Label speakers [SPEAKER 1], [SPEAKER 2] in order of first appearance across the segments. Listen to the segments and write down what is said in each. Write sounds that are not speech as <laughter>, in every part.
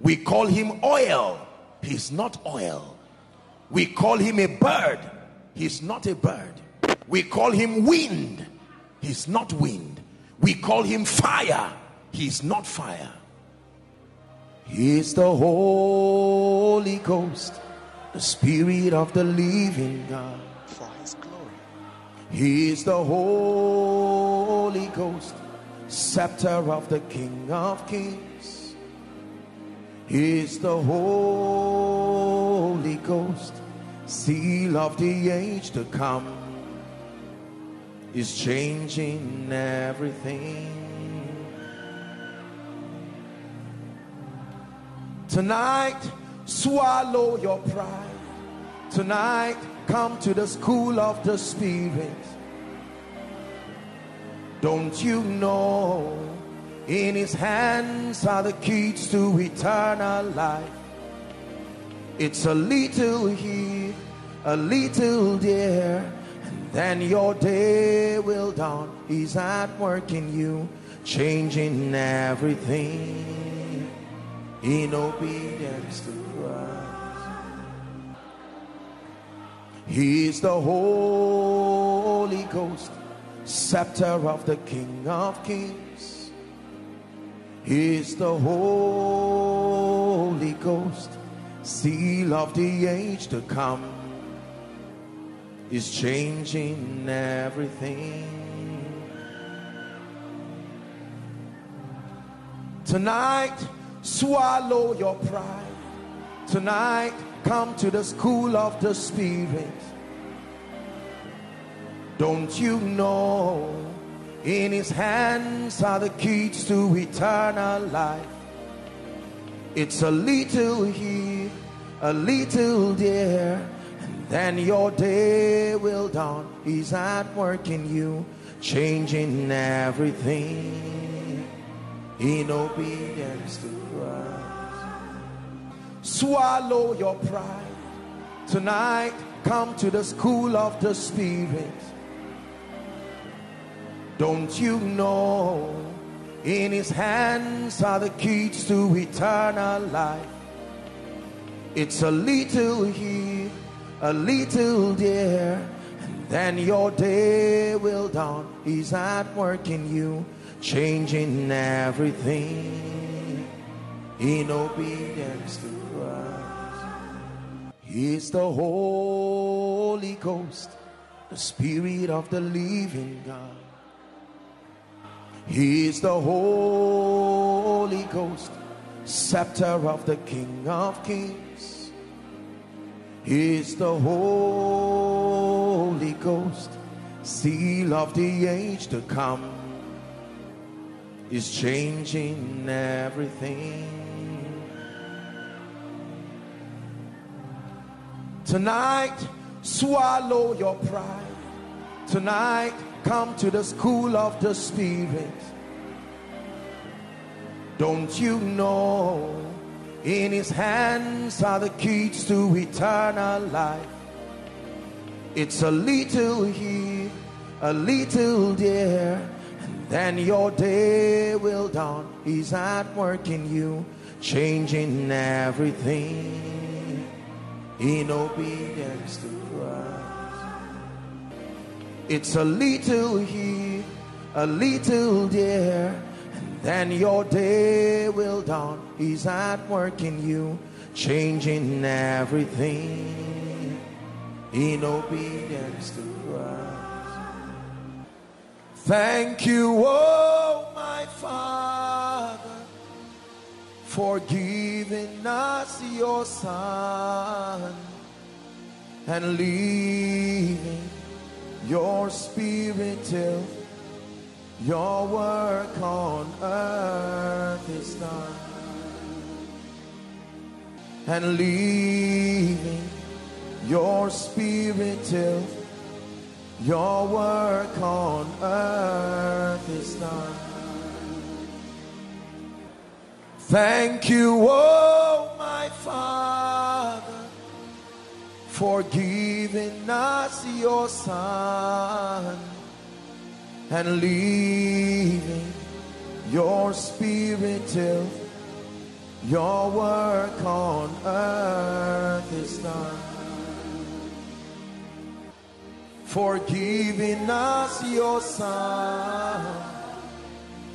[SPEAKER 1] We call him oil. He's not oil. We call him a bird. He's not a bird. We call him wind. He's not wind. We call him fire. He's not fire. He's the Holy Ghost, the Spirit of the living God.
[SPEAKER 2] for his glory.
[SPEAKER 1] He's the Holy Ghost, scepter of the King of Kings. He's the Holy Ghost, seal of the age to come. Is changing everything. Tonight, swallow your pride. Tonight, come to the school of the Spirit. Don't you know in his hands are the keys to eternal life? It's a little here, a little there, and then your day will dawn. He's at work in you, changing everything in obedience to Christ. He's the Holy Ghost, scepter of the King of Kings. He's the Holy Ghost, seal of the age to come. Is changing everything. Tonight, swallow your pride. Tonight, come to the school of the Spirit. Don't you know in his hands are the keys to eternal life? It's a little here, a little there, and then your day will dawn. He's at work in you, changing everything in obedience to Christ. Swallow your pride. Tonight, come to the school of the Spirit. Don't you know in his hands are the keys to eternal life? It's a little here, a little there, and then your day will dawn. He's at work in you, changing everything in obedience to Christ. He's the Holy Ghost, the Spirit of the living God. He's the Holy Ghost, scepter of the King of Kings. He's the Holy Ghost, seal of the age to come. Is changing everything. Tonight, swallow your pride. Tonight, come to the school of the Spirit. Don't you know in his hands are the keys to eternal life? It's a little here, a little there, and then your day will dawn. He's at work in you, changing everything in obedience to. It's a little here, a little there, and then your day will dawn. He's at work in you, changing everything in obedience to Christ. Thank you, oh my Father, for giving us your Son and leaving your spirit till your work on earth is done. And leaving your spirit till your work on earth is done. Thank you oh my father for giving us your son and leaving your spirit till Your work on earth is done. For giving us your Son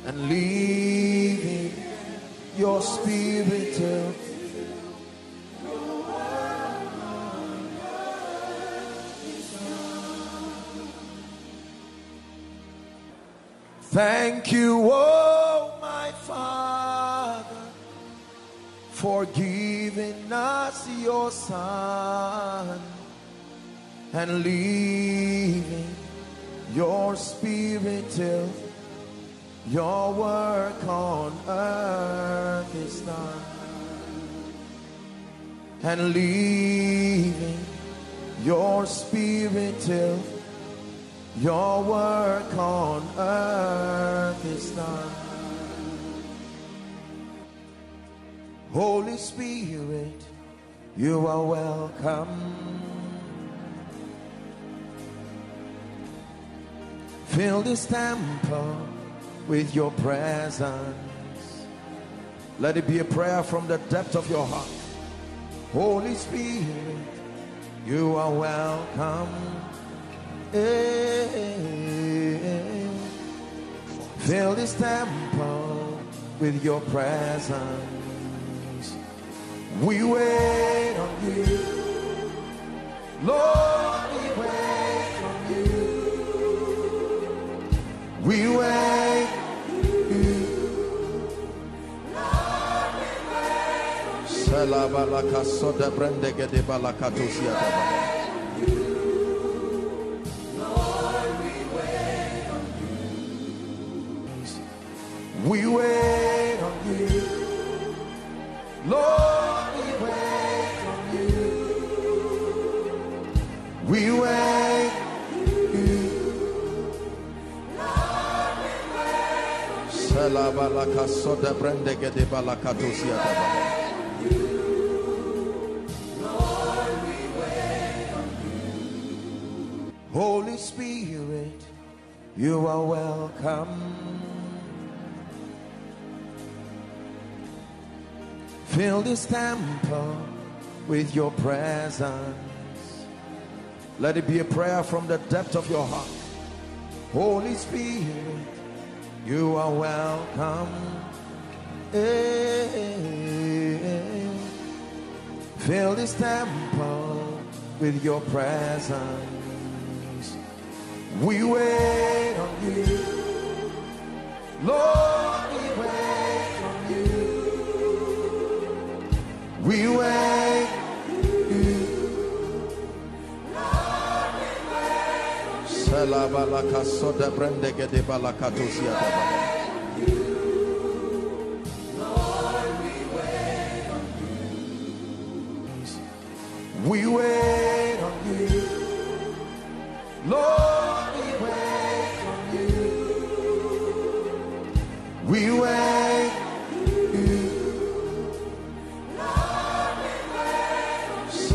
[SPEAKER 1] and leaving your Spirit to Thank you, oh my Father, for giving us your Son and leaving your Spirit till your work on earth is done. And leaving your Spirit till your work on earth is done. Holy Spirit, you are welcome. Fill this temple with your presence. Let it be a prayer from the depth of your heart. Holy Spirit, you are welcome. Eh, eh, eh, Fill this temple with your presence. We wait on you. Lord, we wait on you. We wait on you. Salabalaka soda brendege de balakatusia We wait on you. Lord, we wait on you. We wait on you. Salabalaka soda brendege de balakatusia Holy Spirit, you are welcome. Fill this temple with your presence. Let it be a prayer from the depth of your heart. Holy Spirit, you are welcome. Fill this temple with your presence. We wait on you. Lord, we wait We wait Salabalaka soda brendege de balakatusia We wait on you. Lord, we wait on you. We wait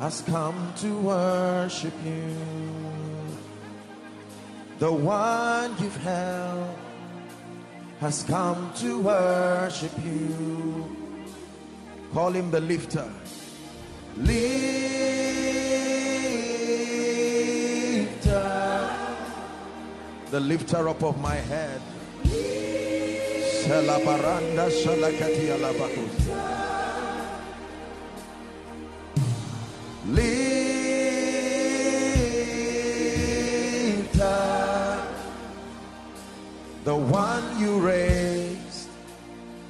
[SPEAKER 1] has come to worship you. The one you've held has come to worship you. Call him the lifter. Lifter. The lifter up of my head. Lifter. The one you raised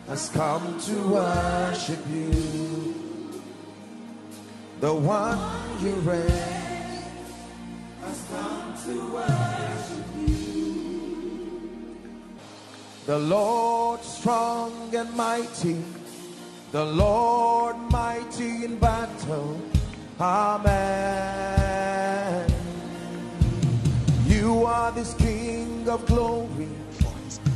[SPEAKER 1] has come to worship you. The one you raised has come to worship you. The Lord strong and mighty The Lord mighty in battle. Amen. You are this King of glory.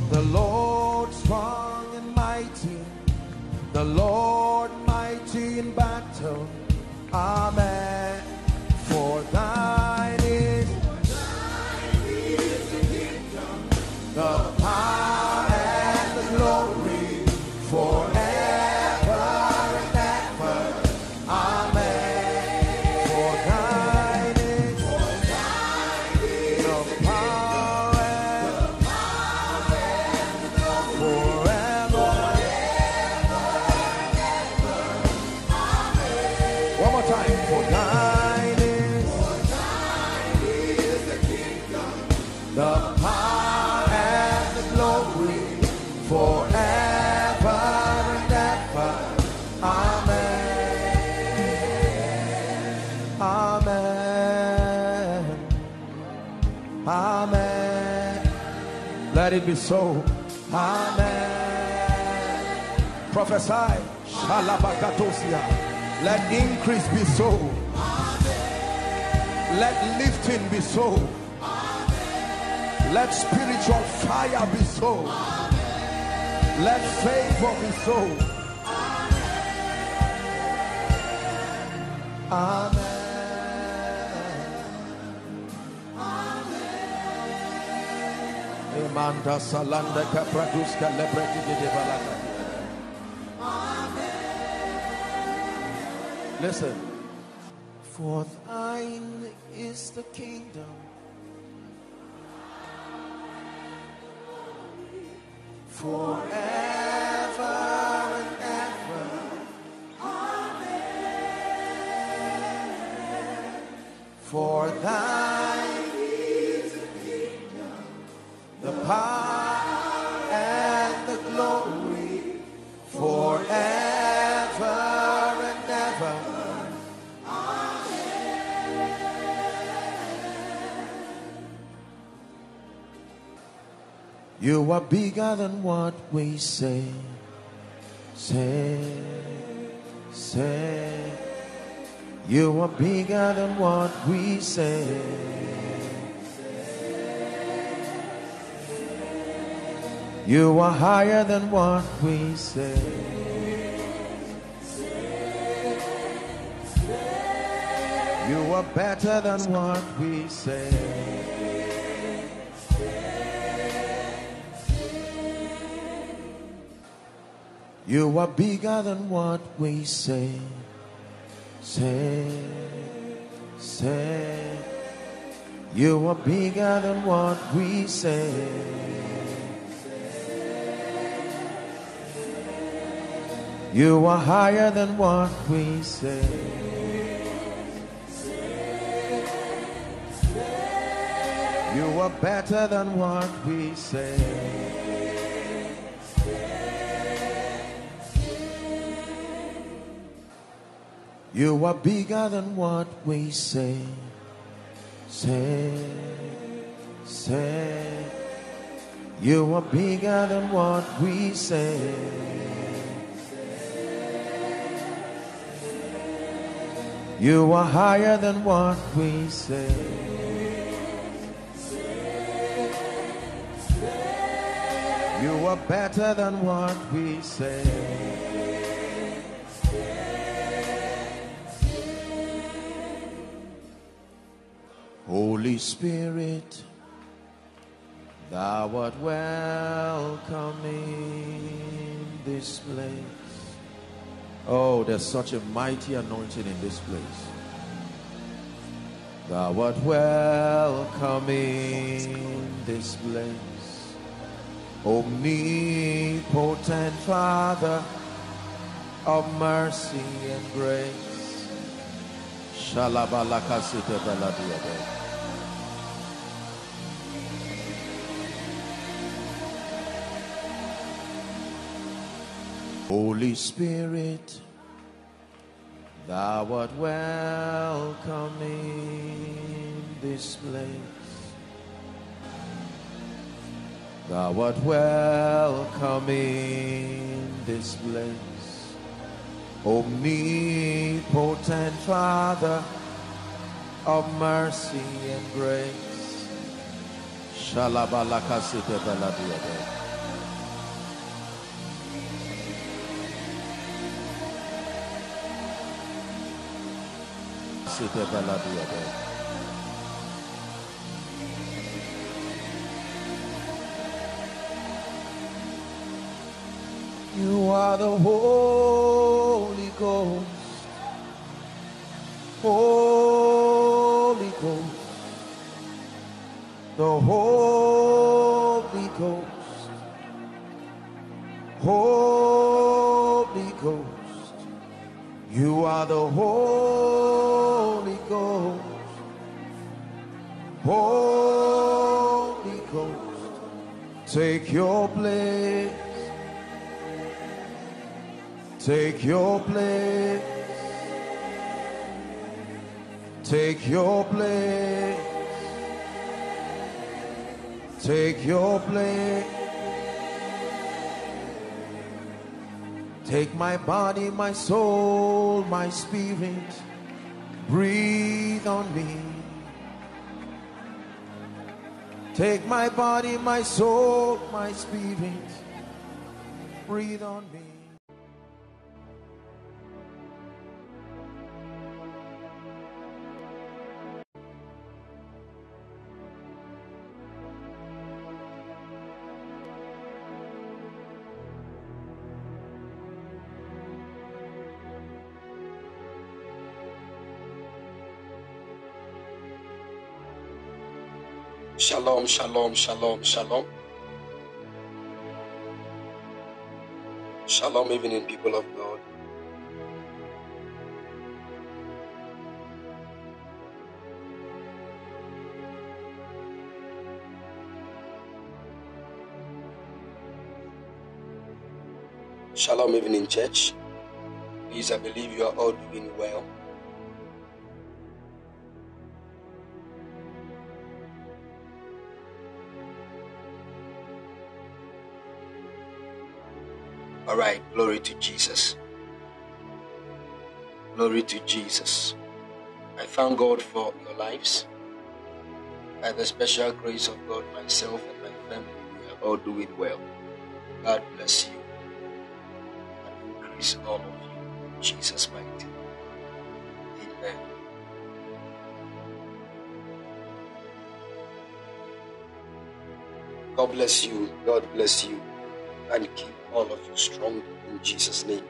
[SPEAKER 1] The Lord strong and mighty. The Lord mighty in battle. Amen. It be so. Amen. Prophesy. Shalabakatosia. Let increase be so. Let lifting be so. Let spiritual fire be so. Let favor be so. Amen. Emanda salanda lebreti de. Listen. For thine is the kingdom. Forever and ever. Amen. For thine the power and the glory forever and ever. You are bigger than what we say. Say, say. You are bigger than what we say. You are higher than what we say. You are better than what we say. You are bigger than what we say. Say, say, you are bigger than what we say. You are higher than what we say. You are better than what we say. You are bigger than what we say. Say, say. You are bigger than what we say. You are higher than what we say. You are better than what we say. Holy Spirit, thou art welcome in this place. Oh, there's such a mighty anointing in this place. Thou art welcome in this place. Omnipotent Father of mercy and grace. Shalabalakasita. Holy Spirit, thou art welcome in this place. Thou art welcome in this place. Omnipotent Father of mercy and grace. Shalabalakasite. You are the Holy Ghost. Holy Ghost. The Holy Ghost. Holy Ghost. You are the Holy Holy Ghost. Take your place. Take your place. Take your place. Take your place. Take my body, my soul, my spirit. Breathe on me. Take my body, my soul, my spirit. Breathe on me.
[SPEAKER 2] Shalom, shalom, shalom, shalom. Shalom, evening, people of God. Shalom, evening, church. Please, I believe you are all doing well. All right, glory to Jesus. Glory to Jesus. I thank God for your lives. By the special grace of God, myself and my family, we are all doing well. God bless you and increase all of you in Jesus' mighty. Amen. God bless you. God bless you and keep all of you strong in Jesus' name.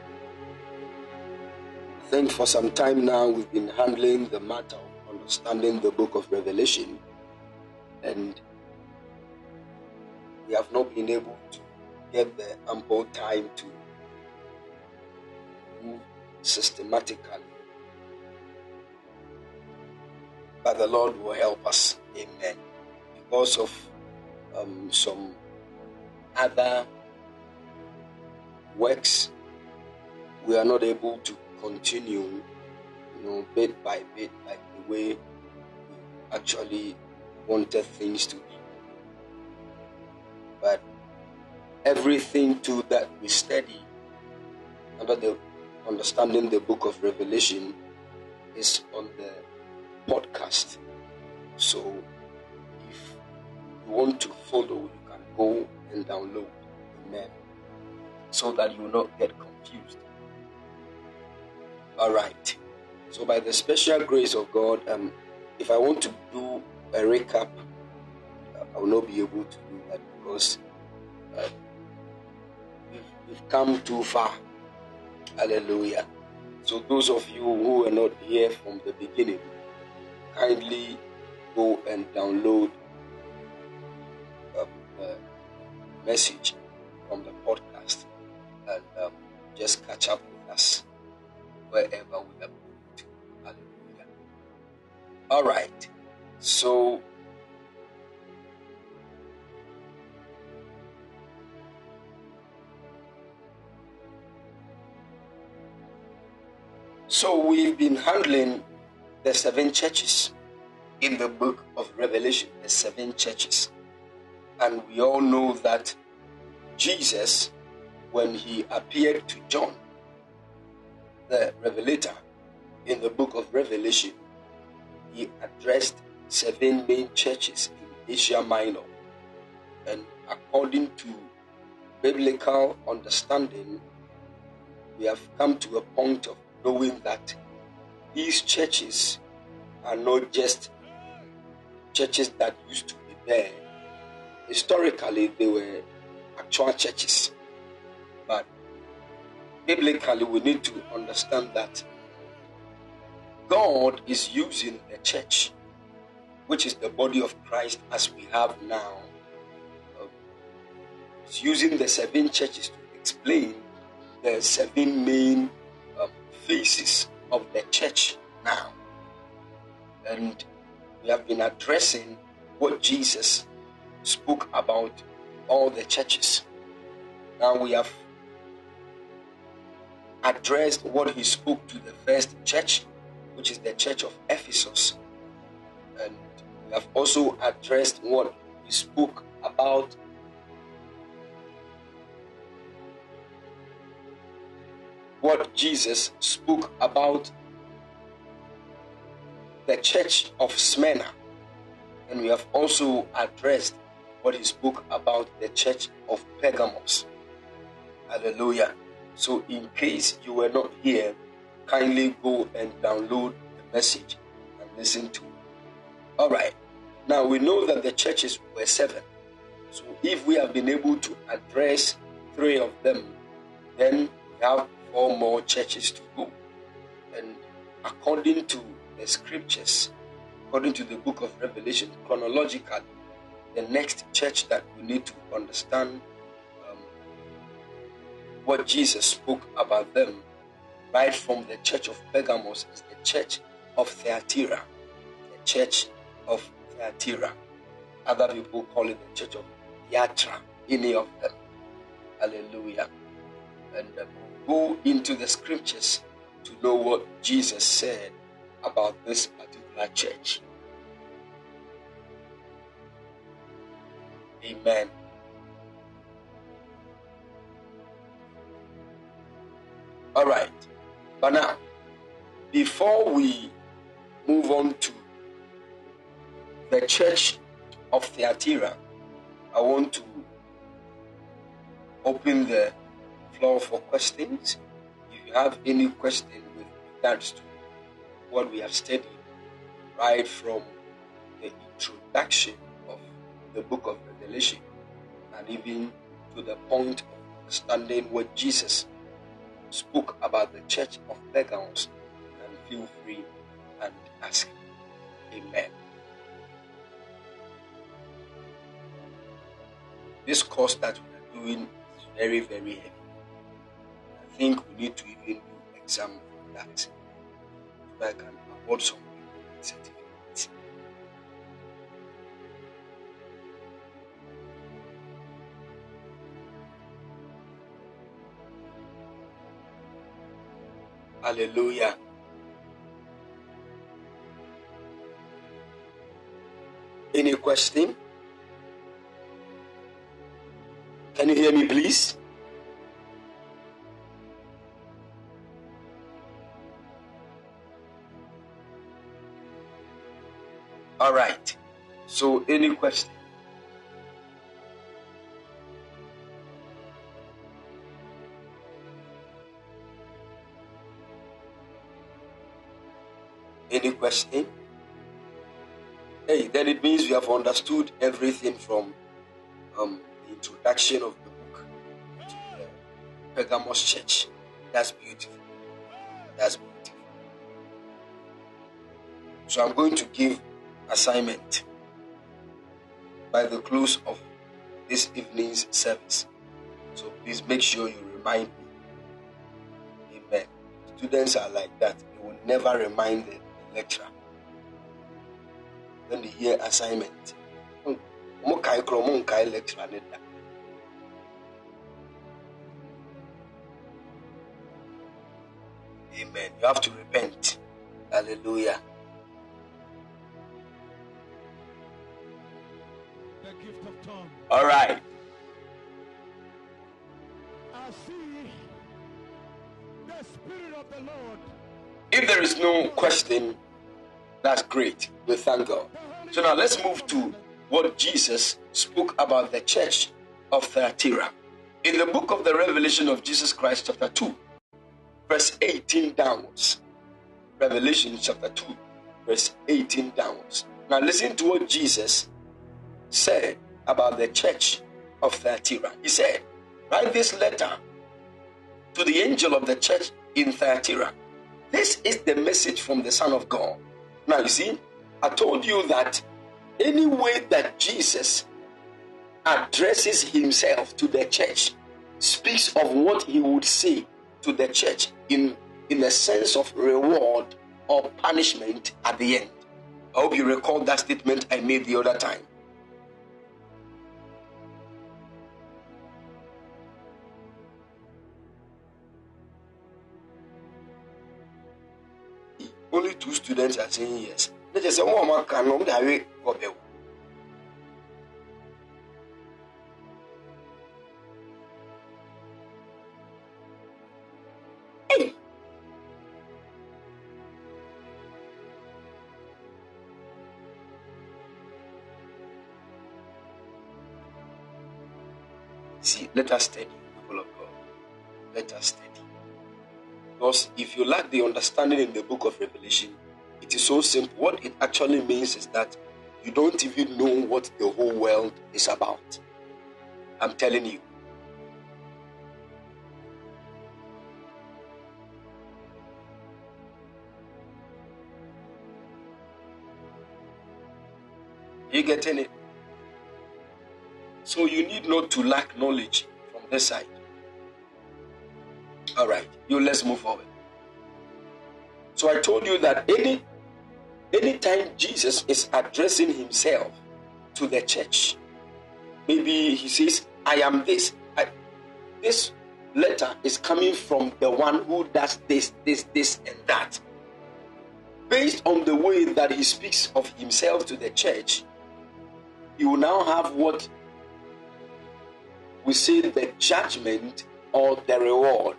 [SPEAKER 2] I think for some time now we've been handling the matter of understanding the book of Revelation, and we have not been able to get the ample time to move systematically. But the Lord will help us. Amen. Because of um, some other works, we are not able to continue, you know, bit by bit, like the way we actually wanted things to be. But everything too that we study under the understanding the book of Revelation is on the podcast. So if you want to follow, you can go and download. Amen so that you will not get confused. All right. So, by the special grace of God, um, if I want to do a recap, I will not be able to do that because uh, we've, we've come too far. Hallelujah. So, those of you who were not here from the beginning, kindly go and download a, the message from the podcast and um, just catch up with us wherever we are moving to. Hallelujah. All right. So, so we've been handling the seven churches in the book of Revelation, the seven churches. And we all know that Jesus when he appeared to John, the Revelator in the book of Revelation, he addressed seven main churches in Asia Minor. And according to biblical understanding, we have come to a point of knowing that these churches are not just churches that used to be there. Historically, they were actual churches. Biblically, we need to understand that God is using the church, which is the body of Christ as we have now. Uh, he's using the seven churches to explain the seven main um, phases of the church now. And we have been addressing what Jesus spoke about all the churches. Now we have addressed what he spoke to the first church, which is the church of Ephesus. And we have also addressed what he spoke about what Jesus spoke about the church of Smyrna. And we have also addressed what he spoke about the church of Pergamos. Hallelujah. So, in case you were not here, kindly go and download the message and listen to it. All right. Now, we know that the churches were seven. So, if we have been able to address three of them, then we have four more churches to go. And according to the scriptures, according to the book of Revelation, chronologically, the next church that we need to understand what Jesus spoke about them right from the church of Pergamos is the church of Thyatira. The church of Thyatira. Other people call it the church of Yatra, any of them. Hallelujah. And uh, go into the scriptures to know what Jesus said about this particular church. Amen. All right. But now, before we move on to the church of Thyatira, I want to open the floor for questions. If you have any question with regards to what we have studied, right from the introduction of the book of Revelation and even to the point of understanding what Jesus spoke about the church of Pergamos, and feel free and ask. Amen. This course that we are doing is very, very heavy. I think we need to even do exam for that so I can award some people Hallelujah. Any question? Can you hear me, please? All right. So, any question? Any question? Hey, then it means we have understood everything from um, the introduction of the book to the Pergamos church. That's beautiful. That's beautiful. So I'm going to give assignment by the close of this evening's service. So please make sure you remind me. Amen. Students are like that. They will never remind the lecturer. When they hear assignment, hmm. mo kai kro mo kai lecturer ne da. Amen. You have to repent. Hallelujah.
[SPEAKER 3] the gift of tongue.
[SPEAKER 2] All right.
[SPEAKER 3] I see the The Spirit of the Lord.
[SPEAKER 2] If there is no question, that's great. We thank God. So now let's move to what Jesus spoke about the church of Thyatira. In the book of the Revelation of Jesus Christ, chapter 2, verse 18 downwards. Revelation chapter 2, verse 18 downwards. Now listen to what Jesus said about the church of Thyatira. He said, Write this letter to the angel of the church in Thyatira. This is the message from the Son of God. Now, you see, I told you that any way that Jesus addresses himself to the church speaks of what he would say to the church in, in the sense of reward or punishment at the end. I hope you recall that statement I made the other time. Only two students are saying yes. They just say, "Oh, man, can not go See, let us study, people of God. Let us study. Because if you lack the understanding in the book of Revelation, it is so simple. What it actually means is that you don't even know what the whole world is about. I'm telling you. You getting it? So you need not to lack knowledge from this side. All right, you let's move forward. So I told you that any anytime Jesus is addressing himself to the church, maybe he says, I am this. I, this letter is coming from the one who does this, this, this, and that. Based on the way that he speaks of himself to the church, you will now have what we say the judgment or the reward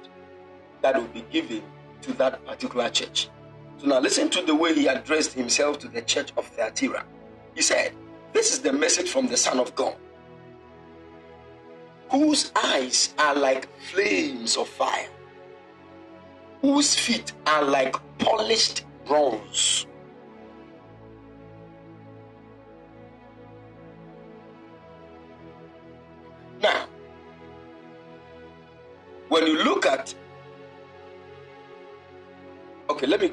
[SPEAKER 2] that will be given to that particular church. So now listen to the way he addressed himself to the church of Thyatira. He said, This is the message from the Son of God, whose eyes are like flames of fire, whose feet are like polished bronze. Now, when you look at okay let me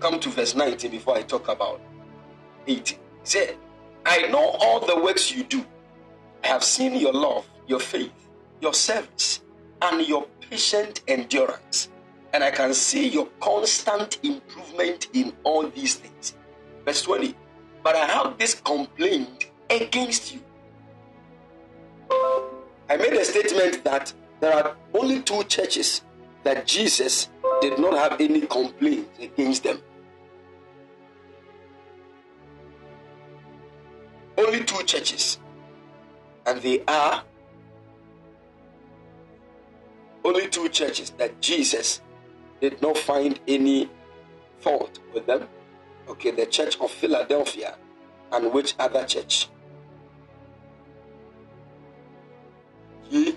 [SPEAKER 2] come to verse 19 before i talk about 18 say i know all the works you do. I have seen your love your faith your service and your patient endurance and i can see your constant improvement in all these things. Verse 20 but i have this complaint against you. I made a statement that there are only two churches that Jesus did not have any complaints against them. Only two churches. And they are only two churches that Jesus did not find any fault with them. Okay, the church of Philadelphia and which other church? Ye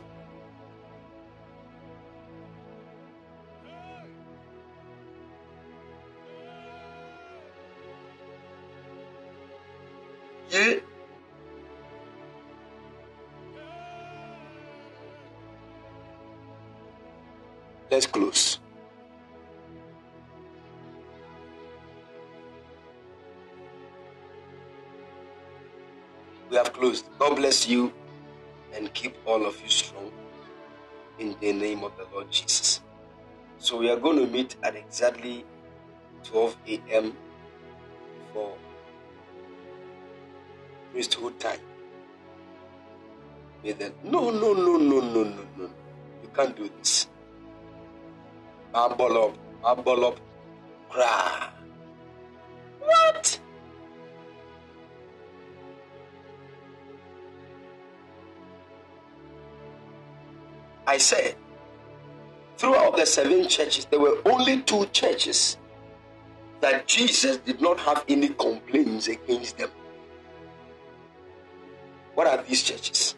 [SPEAKER 2] bless you and keep all of you strong in the name of the Lord Jesus. So we are going to meet at exactly 12 a.m. for priesthood time. May the no no no no no no no you can't do this. Mumble up, mumble up, cry. What? I said, throughout the seven churches, there were only two churches that Jesus did not have any complaints against them. What are these churches?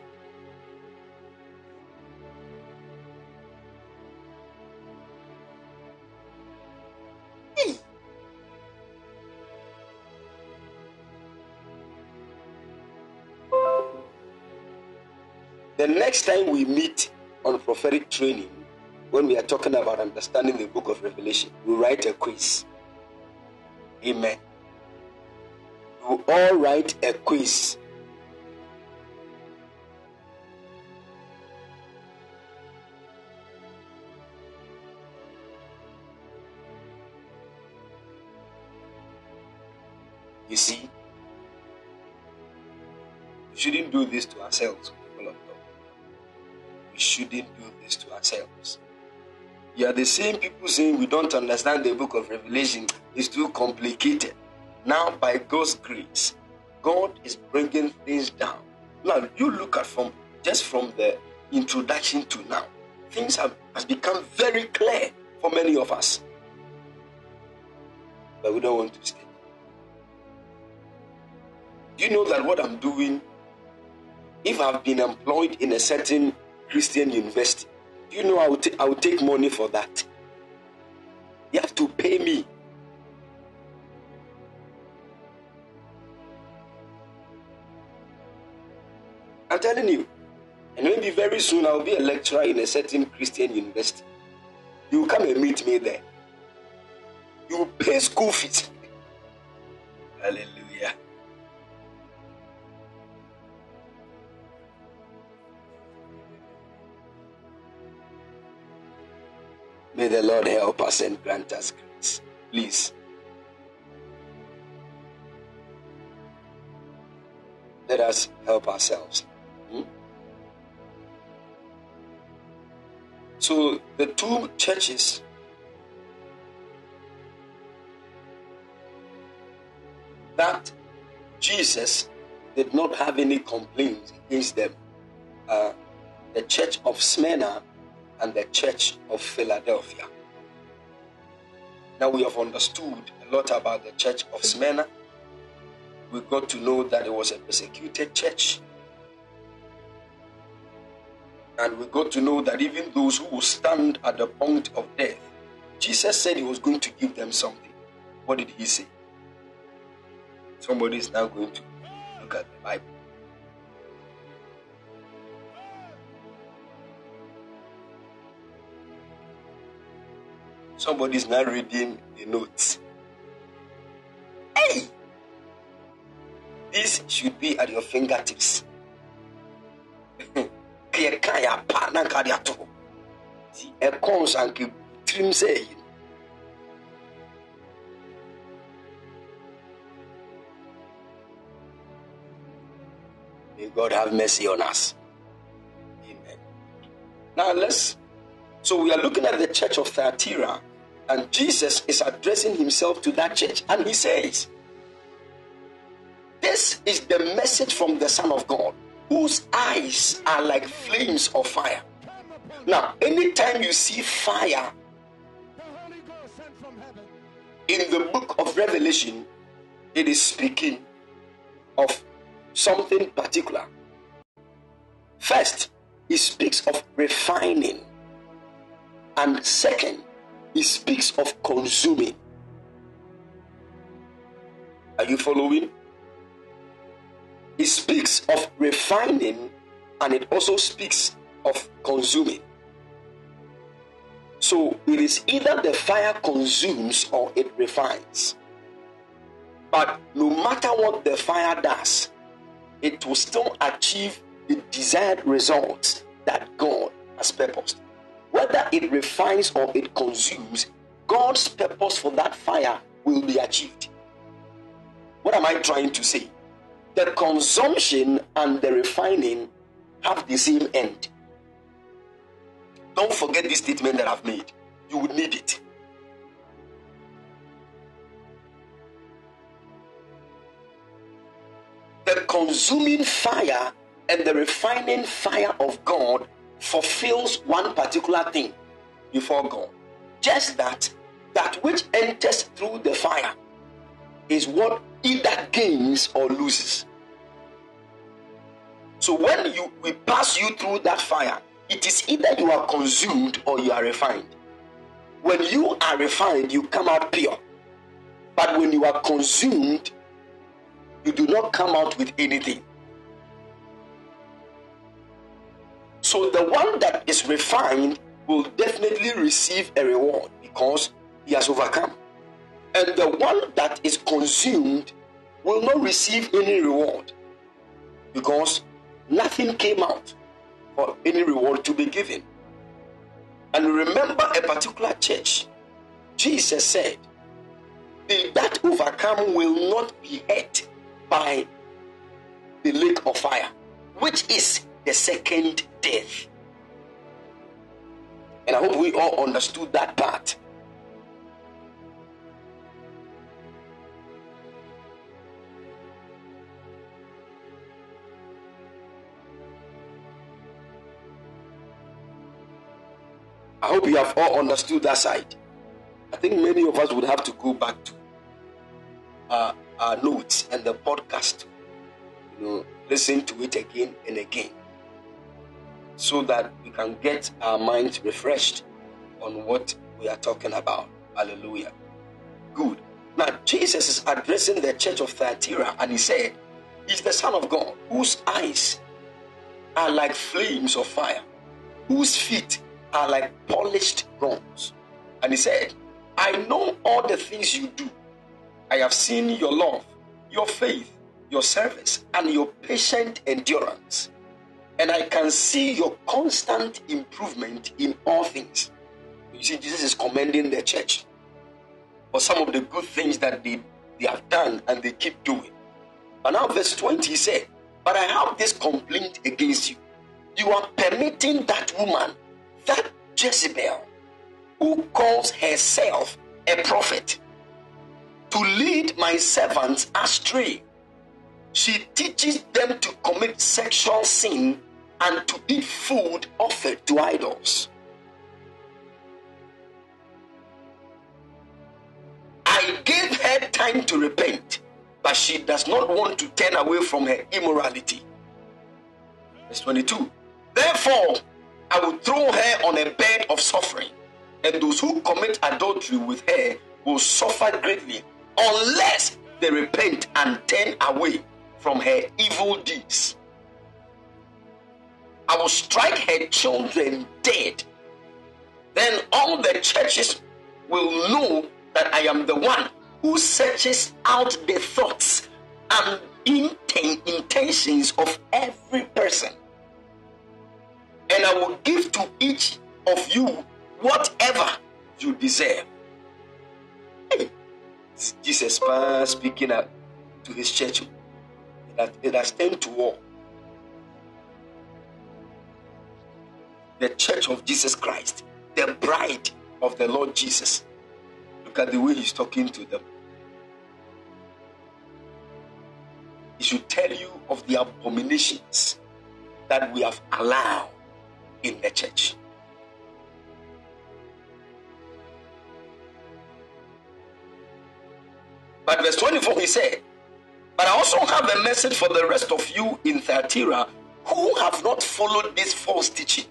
[SPEAKER 2] The next time we meet on prophetic training, when we are talking about understanding the book of Revelation, we write a quiz. Amen. We all write a quiz. You see, we shouldn't do this to ourselves, shouldn't do this to ourselves. You are the same people saying we don't understand the book of Revelation, it's too complicated. Now, by God's grace, God is bringing things down. Now, you look at from just from the introduction to now, things have has become very clear for many of us. But we don't want to stay. Do you know that what I'm doing, if I've been employed in a certain Christian university, you know I will, t- I will take money for that? You have to pay me. I'm telling you. And maybe very soon I'll be a lecturer in a certain Christian university. You come and meet me there. You pay school fees. Hallelujah. May the Lord help us and grant us grace. Please. Let us help ourselves. Hmm? So, the two churches that Jesus did not have any complaints against them uh, the church of Smyrna and the church of Philadelphia. Now we have understood a lot about the church of Smyrna. We got to know that it was a persecuted church. And we got to know that even those who will stand at the point of death, Jesus said he was going to give them something. What did he say? Somebody is now going to look at the Bible. Somebody's now reading the notes. Hey! This should be at your fingertips. Kɛyɛka yɛ apa na nka de ato hɔ. Nti ɛkɔn so anka tirim. May God have mercy on us. Amen. Now let's. So we are looking at the church of Thyatira, and Jesus is addressing himself to that church, and he says, This is the message from the Son of God, whose eyes are like flames of fire. Now, anytime you see fire in the book of Revelation, it is speaking of something particular. First, he speaks of refining, and second, he speaks of consuming. Are you following? He speaks of refining, and it also speaks of consuming. So it is either the fire consumes or it refines. But no matter what the fire does, it will still achieve the desired results that God has purposed. Whether it refines or it consumes, God's purpose for that fire will be achieved. What am I trying to say? The consumption and the refining have the same end. Don't forget this statement that I've made. You will need it. The consuming fire and the refining fire of God fulfills one particular thing before God. Just that that which enters through the fire is what either gains or loses. So when you we pass you through that fire, it is either you are consumed or you are refined. When you are refined, you come out pure. But when you are consumed, you do not come out with anything. So the one that is refined will definitely receive a reward because he has overcome. And the one that is consumed will not receive any reward because nothing came out for any reward to be given. And remember a particular church, Jesus said, They that overcome will not be hurt by the lake of fire, which is the second death. And I hope we all understood that part. I hope you have all understood that side. I think many of us would have to go back to uh, our notes and the podcast, you know, listen to it again and again, so that we can get our minds refreshed on what we are talking about. Hallelujah. Good. Now, Jesus is addressing the church of Thyatira and he said, He's the Son of God, whose eyes are like flames of fire, whose feet are like polished bronze. And he said, I know all the things you do. I have seen your love, your faith, your service, and your patient endurance. And I can see your constant improvement in all things. You see, Jesus is commending the church for some of the good things that they, they have done and they keep doing. But now, verse 20 he said, But I have this complaint against you. You are permitting that woman that Jezebel, who calls herself a prophet, to lead my servants astray. She teaches them to commit sexual sin and to eat food offered to idols. I gave her time to repent, but she does not want to turn away from her immorality. Verse 22. Therefore, I will throw her on a bed of suffering, and those who commit adultery with her will suffer greatly unless they repent and turn away from her evil deeds. I will strike her children dead. Then all the churches will know that I am the one who searches out the thoughts and inten- intentions of every person and I will give to each of you whatever you deserve. Hey, Jesus speaking to his church that it has turned to war. The church of Jesus Christ, the bride of the Lord Jesus. Look at the way he's talking to them. He should tell you of the abominations that we have allowed in the church. But verse 24 he said, But I also have a message for the rest of you in Thyatira who have not followed this false teaching.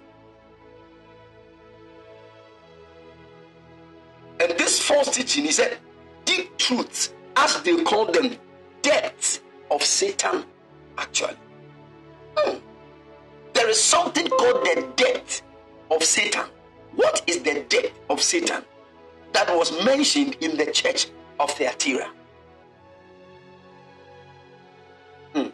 [SPEAKER 2] And this false teaching, he said, deep truths, as they call them, depths of Satan, actually. Hmm. There is something called the depth of Satan. What is the depth of Satan that was mentioned in the church of Thyatira? Hmm.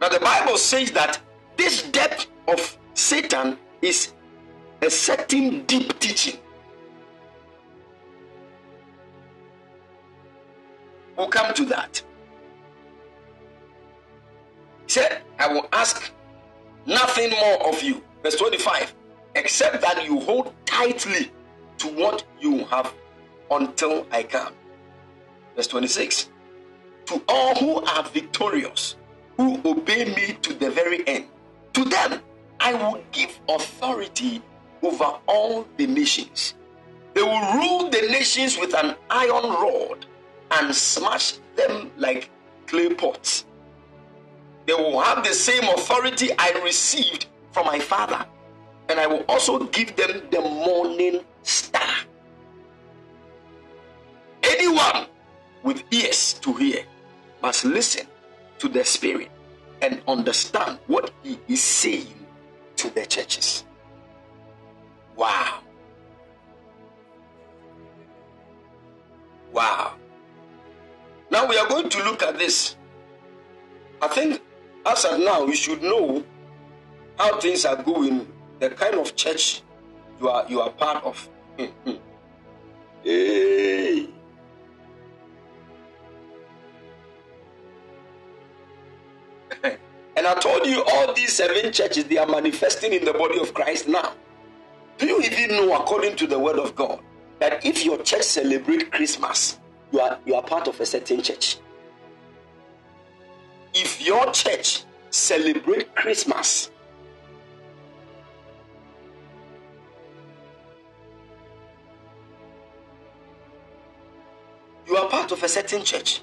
[SPEAKER 2] Now, the Bible says that this depth of Satan is a certain deep teaching. We'll come to that. He said, I will ask nothing more of you. Verse 25, except that you hold tightly to what you have until I come. Verse 26, to all who are victorious, who obey me to the very end, To them, I will give authority over all the nations. They will rule the nations with an iron rod and smash them like clay pots. They will have the same authority I received from my Father, and I will also give them the morning star. Anyone with ears to hear must listen to the Spirit and understand what He is saying to the churches. Wow. Wow. Now we are going to look at this. I think as of now, you should know how things are going, the kind of church you are you are part of. <laughs> hey. And I told you all these seven churches they are manifesting in the body of Christ now. Do you even know, according to the word of God, that if your church celebrate Christmas, you are you are part of a certain church. If your church celebrate Christmas, you are part of a certain church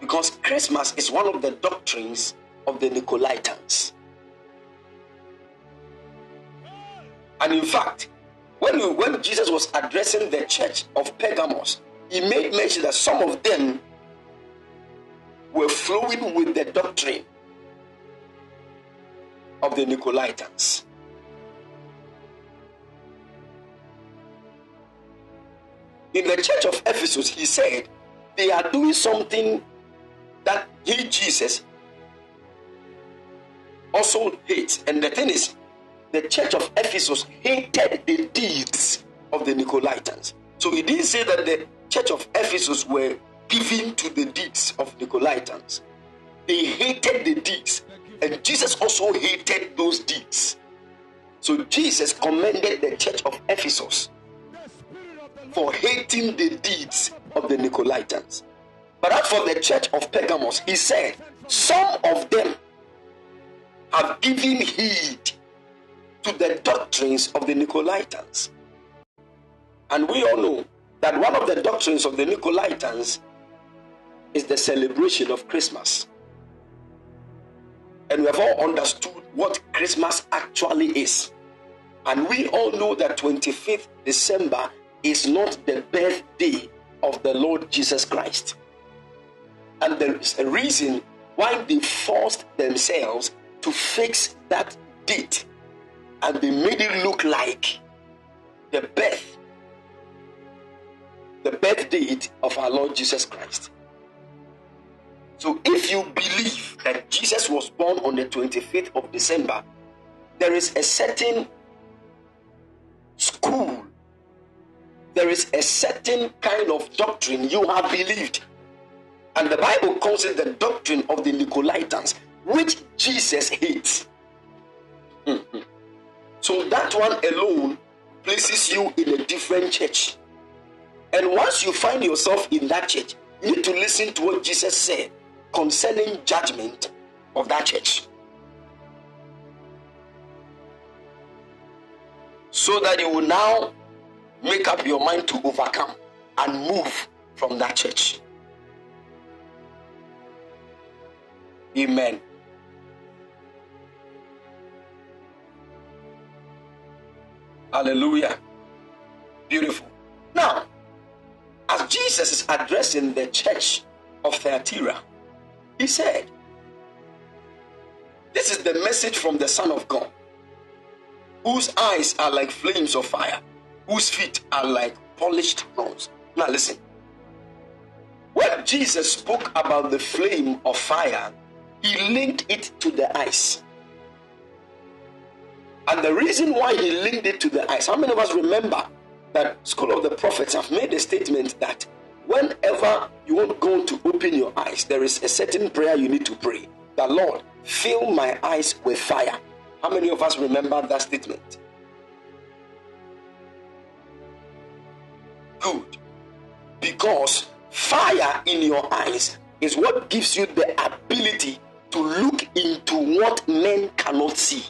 [SPEAKER 2] because Christmas is one of the doctrines of the Nicolaitans. And in fact, when, we, when Jesus was addressing the church of Pergamos, he made mention that some of them were flowing with the doctrine of the Nicolaitans. In the church of Ephesus, he said they are doing something that he, Jesus, also hates. And the thing is, the church of Ephesus hated the deeds of the Nicolaitans. So he didn't say that the church of Ephesus were giving to the deeds of Nicolaitans. They hated the deeds, and Jesus also hated those deeds. So Jesus commended the church of Ephesus for hating the deeds of the Nicolaitans. But as for the church of Pergamos, he said, Some of them have given heed to the doctrines of the Nicolaitans. And we all know that one of the doctrines of the Nicolaitans is the celebration of Christmas. And we have all understood what Christmas actually is. And we all know that 25th December is not the birthday of the Lord Jesus Christ. And there is a reason why they forced themselves to fix that date and they made it look like the birth, the birth date of our Lord Jesus Christ. So if you believe that Jesus was born on the 25th of December, there is a certain school, there is a certain kind of doctrine you have believed. And the Bible calls it the doctrine of the Nicolaitans, which Jesus hates. Mm-hmm. So that one alone places you in a different church. And once you find yourself in that church, you need to listen to what Jesus said concerning judgment of that church. So that you will now make up your mind to overcome and move from that church. Amen. Hallelujah. Beautiful. Now, as Jesus is addressing the church of Thyatira, he said, This is the message from the Son of God, whose eyes are like flames of fire, whose feet are like polished bronze. Now, listen. When Jesus spoke about the flame of fire, he linked it to the eyes. And the reason why he linked it to the eyes, how many of us remember that School of the Prophets have made a statement that whenever you want God to open your eyes, there is a certain prayer you need to pray. The Lord, fill my eyes with fire. How many of us remember that statement? Good. Because fire in your eyes is what gives you the ability to look into what men cannot see.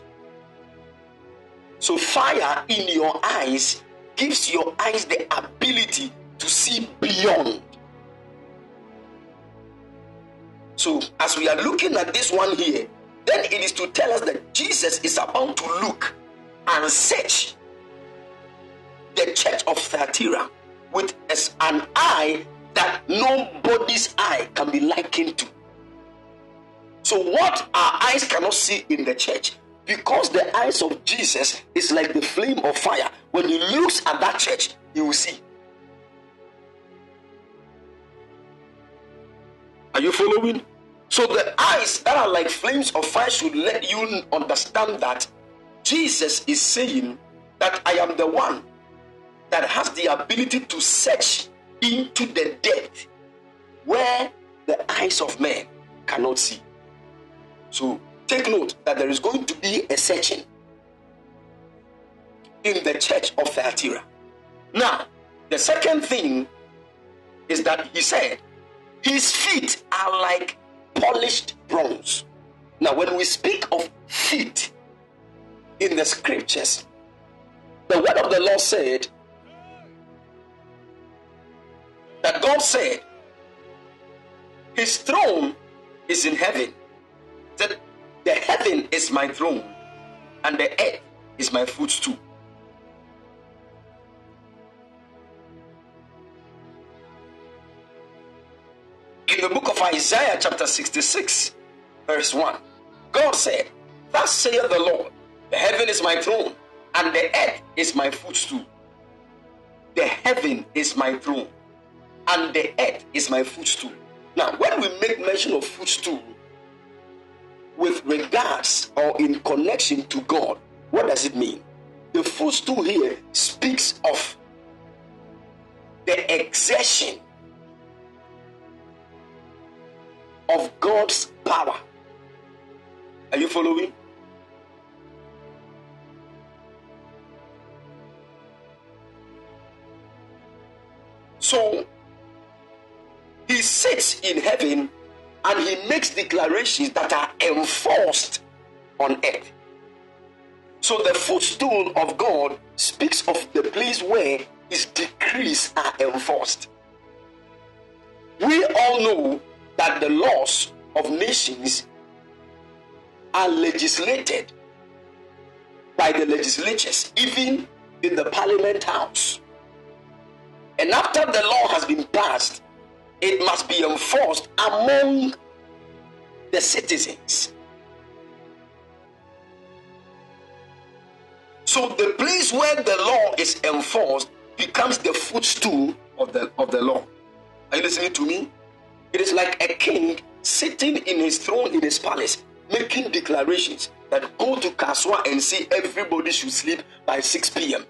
[SPEAKER 2] So, fire in your eyes gives your eyes the ability to see beyond. So, as we are looking at this one here, then it is to tell us that Jesus is about to look and search the church of Thyatira with an eye that nobody's eye can be likened to. So, what our eyes cannot see in the church, because the eyes of Jesus is like the flame of fire, when he looks at that church, he will see. Are you following? So, the eyes that are like flames of fire should let you understand that Jesus is saying that I am the one that has the ability to search into the depth where the eyes of men cannot see. So take note that there is going to be a searching in the church of Thyatira. Now, the second thing is that he said, His feet are like polished bronze. Now, when we speak of feet in the scriptures, the word of the Lord said, that God said his throne is in heaven. The heaven is my throne and the earth is my footstool. In the book of Isaiah, chapter 66, verse 1, God said, Thus saith the Lord, the heaven is my throne, and the earth is my footstool. The heaven is my throne, and the earth is my footstool. Now, when we make mention of footstool with regards or in connection to God, what does it mean? The footstool here speaks of the exertion of God's power. Are you following? So, he sits in heaven and he makes declarations that are enforced on earth. So the footstool of God speaks of the place where his decrees are enforced. We all know that the laws of nations are legislated by the legislatures, even in the parliament house. And after the law has been passed, it must be enforced among the citizens. So the place where the law is enforced becomes the footstool of the of the law. Are you listening to me? It is like a king sitting in his throne in his palace, making declarations that go to Kasoa and say everybody should sleep by 6 p.m.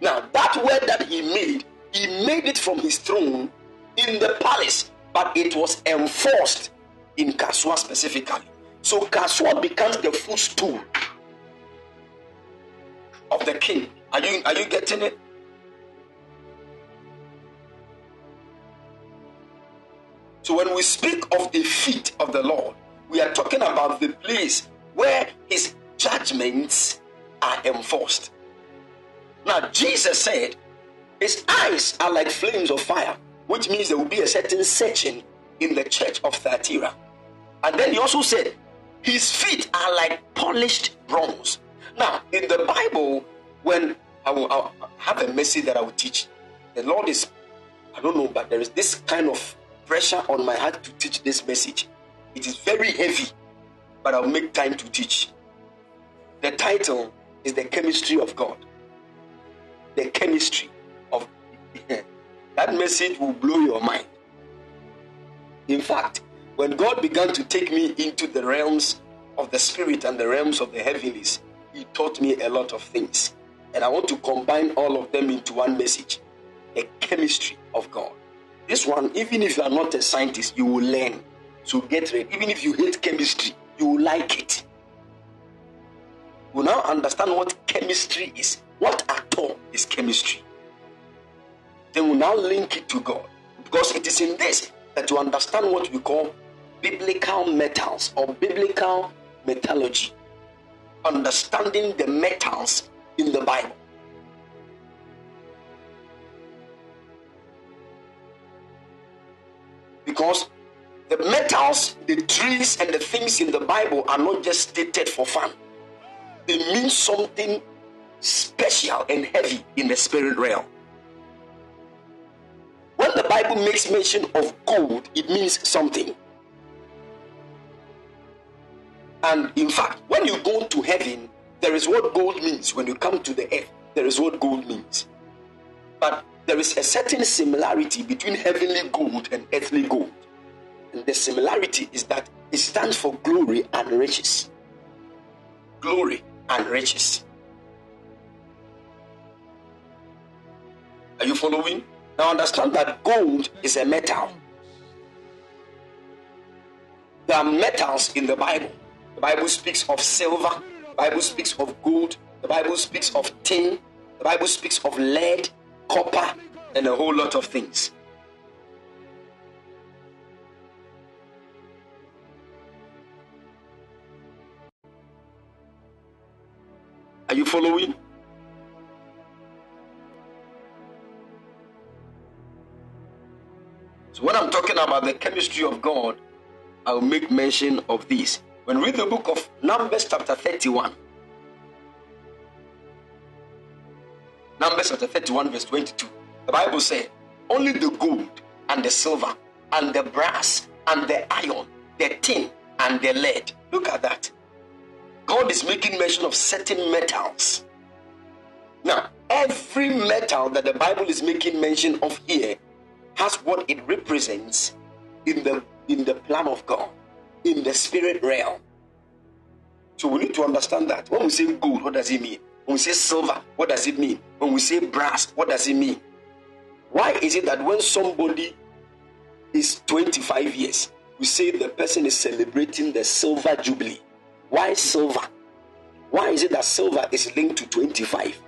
[SPEAKER 2] Now, that word that he made, he made it from his throne in the palace, but it was enforced in Kasoa specifically. So Kasoa becomes the footstool of the king. Are you are you getting it? So when we speak of the feet of the Lord, we are talking about the place where his judgments are enforced. Now Jesus said, his eyes are like flames of fire which means there will be a certain searching in the church of Thyatira. And then he also said, His feet are like polished bronze. Now, in the Bible, when I will I'll have a message that I will teach, the Lord is, I don't know, but there is this kind of pressure on my heart to teach this message. It is very heavy, but I'll make time to teach. The title is The Chemistry of God. The Chemistry of <laughs> that message will blow your mind. In fact, when God began to take me into the realms of the spirit and the realms of the heavenlies, He taught me a lot of things. And I want to combine all of them into one message the chemistry of God. This one, even if you are not a scientist, you will learn. So get ready. Even if you hate chemistry, you will like it. You now understand what chemistry is. What at all is chemistry? they will now link it to God. Because it is in this that you understand what we call biblical metals or biblical metallurgy. Understanding the metals in the Bible. Because the metals, the trees, and the things in the Bible are not just stated for fun, they mean something special and heavy in the spirit realm. When the Bible makes mention of gold, it means something. And in fact, when you go to heaven, there is what gold means. When you come to the earth, there is what gold means. But there is a certain similarity between heavenly gold and earthly gold. And the similarity is that it stands for glory and riches. Glory and riches. Are you following? Now understand that gold is a metal. There are metals in the Bible. The Bible speaks of silver, the Bible speaks of gold, the Bible speaks of tin, the Bible speaks of lead, copper, and a whole lot of things. Are you following? When I'm talking about the chemistry of God, I'll make mention of this. When read the book of Numbers, chapter 31, Numbers chapter 31, verse 22, the Bible said, Only the gold and the silver and the brass and the iron, the tin and the lead. Look at that. God is making mention of certain metals. Now, every metal that the Bible is making mention of here has what it represents in the in the plan of God, in the spirit realm. So we need to understand that. When we say gold, what does it mean? When we say silver, what does it mean? When we say brass, what does it mean? Why is it that when somebody is 25 years, we say the person is celebrating the silver jubilee? Why silver? Why is it that silver is linked to 25?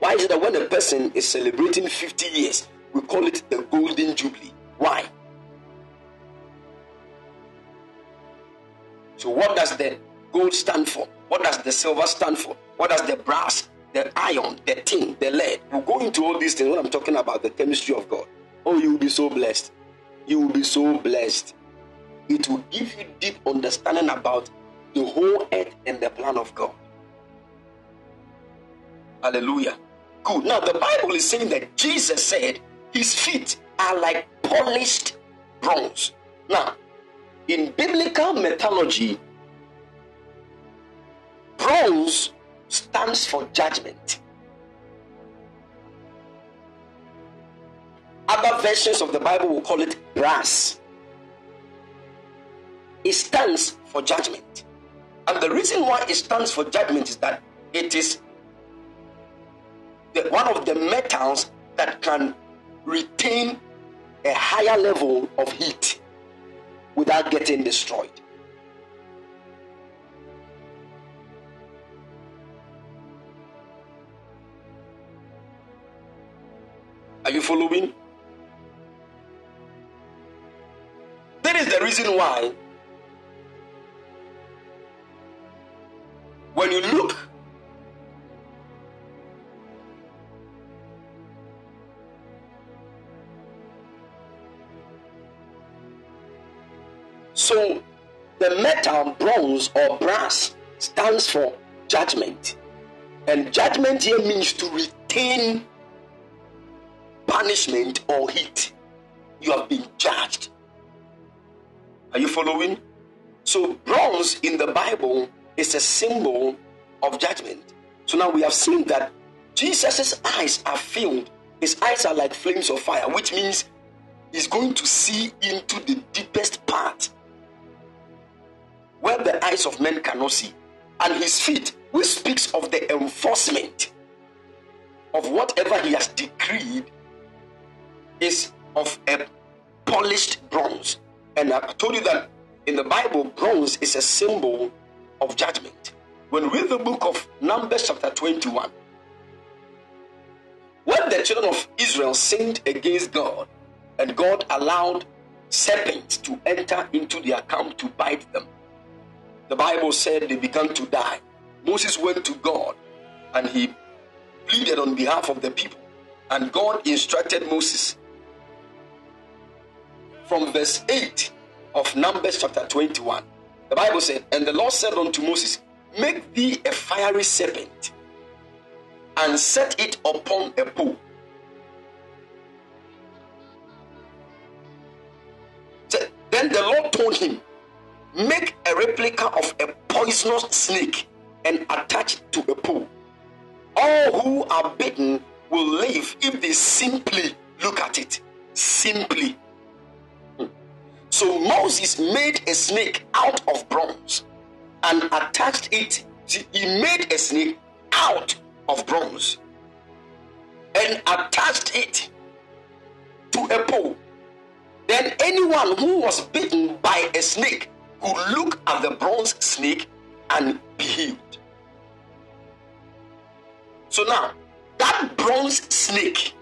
[SPEAKER 2] Why is it that when a person is celebrating 50 years, we call it the golden jubilee? Why? So, what does the gold stand for? What does the silver stand for? What does the brass, the iron, the tin, the lead? We'll go into all these things when I'm talking about the chemistry of God. Oh, you will be so blessed. You will be so blessed. It will give you deep understanding about the whole earth and the plan of God. Hallelujah. Good. Now, the Bible is saying that Jesus said his feet are like polished bronze. Now, in biblical mythology, bronze stands for judgment. Other versions of the Bible will call it brass. It stands for judgment. And the reason why it stands for judgment is that it is the, one of the metals that can retain a higher level of heat without getting destroyed. Are you following? That is the reason why when you look so the metal bronze or brass stands for judgment. And judgment here means to retain punishment or heat. You have been judged. Are you following? So bronze in the bible is a symbol of judgment. So now we have seen that Jesus' eyes are filled, his eyes are like flames of fire, which means he's going to see into the deepest part where the eyes of men cannot see. And his feet, which speaks of the enforcement of whatever he has decreed, is of a polished bronze. And I told you that in the Bible, bronze is a symbol of judgment. When we read the book of Numbers, chapter 21, when the children of Israel sinned against God, and God allowed serpents to enter into their camp to bite them, the Bible said they began to die. Moses went to God and he pleaded on behalf of the people, and God instructed Moses from verse 8 of Numbers chapter 21. The Bible said, And the Lord said unto Moses, Make thee a fiery serpent and set it upon a pole. Then the Lord told him, Make a replica of a poisonous snake and attach it to a pole. All who are bitten will live if they simply look at it. Simply. Hmm. So Moses made a snake out of bronze and attached it. He made a snake out of bronze and attached it to a pole. Then anyone who was bitten by a snake could look at the bronze snake and be healed. So now, that bronze snake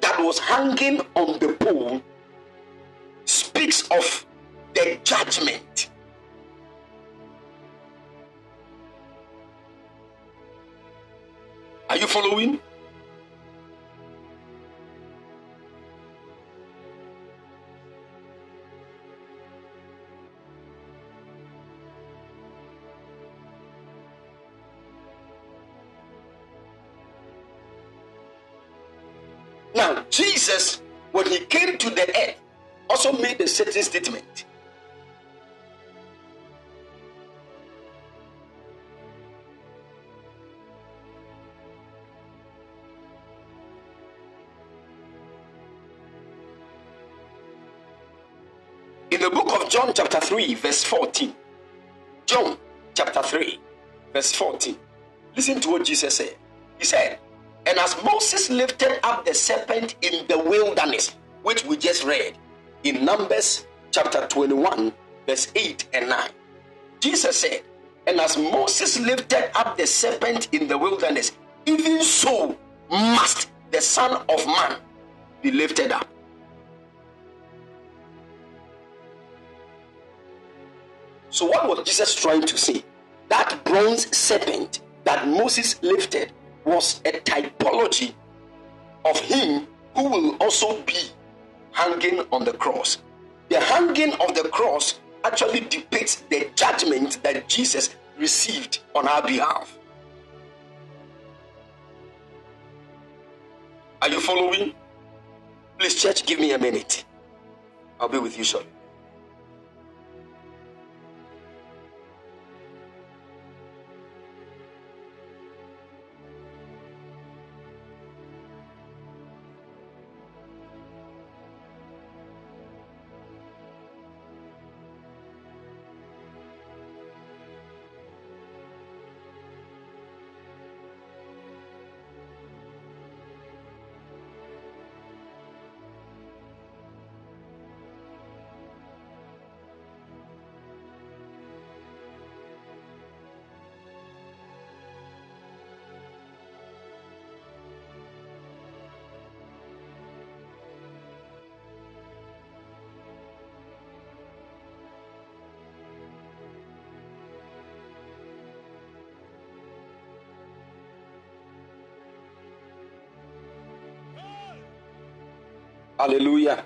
[SPEAKER 2] that was hanging on the pole speaks of the judgment. Are you following? Jesus, when he came to the earth, also made a certain statement. In the book of John, chapter 3, verse 14. John, chapter 3, verse 14. Listen to what Jesus said. He said, And as Moses lifted up the serpent in the wilderness, which we just read in Numbers chapter 21, verse 8 and 9, Jesus said, And as Moses lifted up the serpent in the wilderness, even so must the Son of Man be lifted up. So, what was Jesus trying to say? That bronze serpent that Moses lifted was a typology of him who will also be hanging on the cross. The hanging of the cross actually depicts the judgment that Jesus received on our behalf. Are you following? Please, church, give me a minute. I'll be with you shortly. Hallelujah.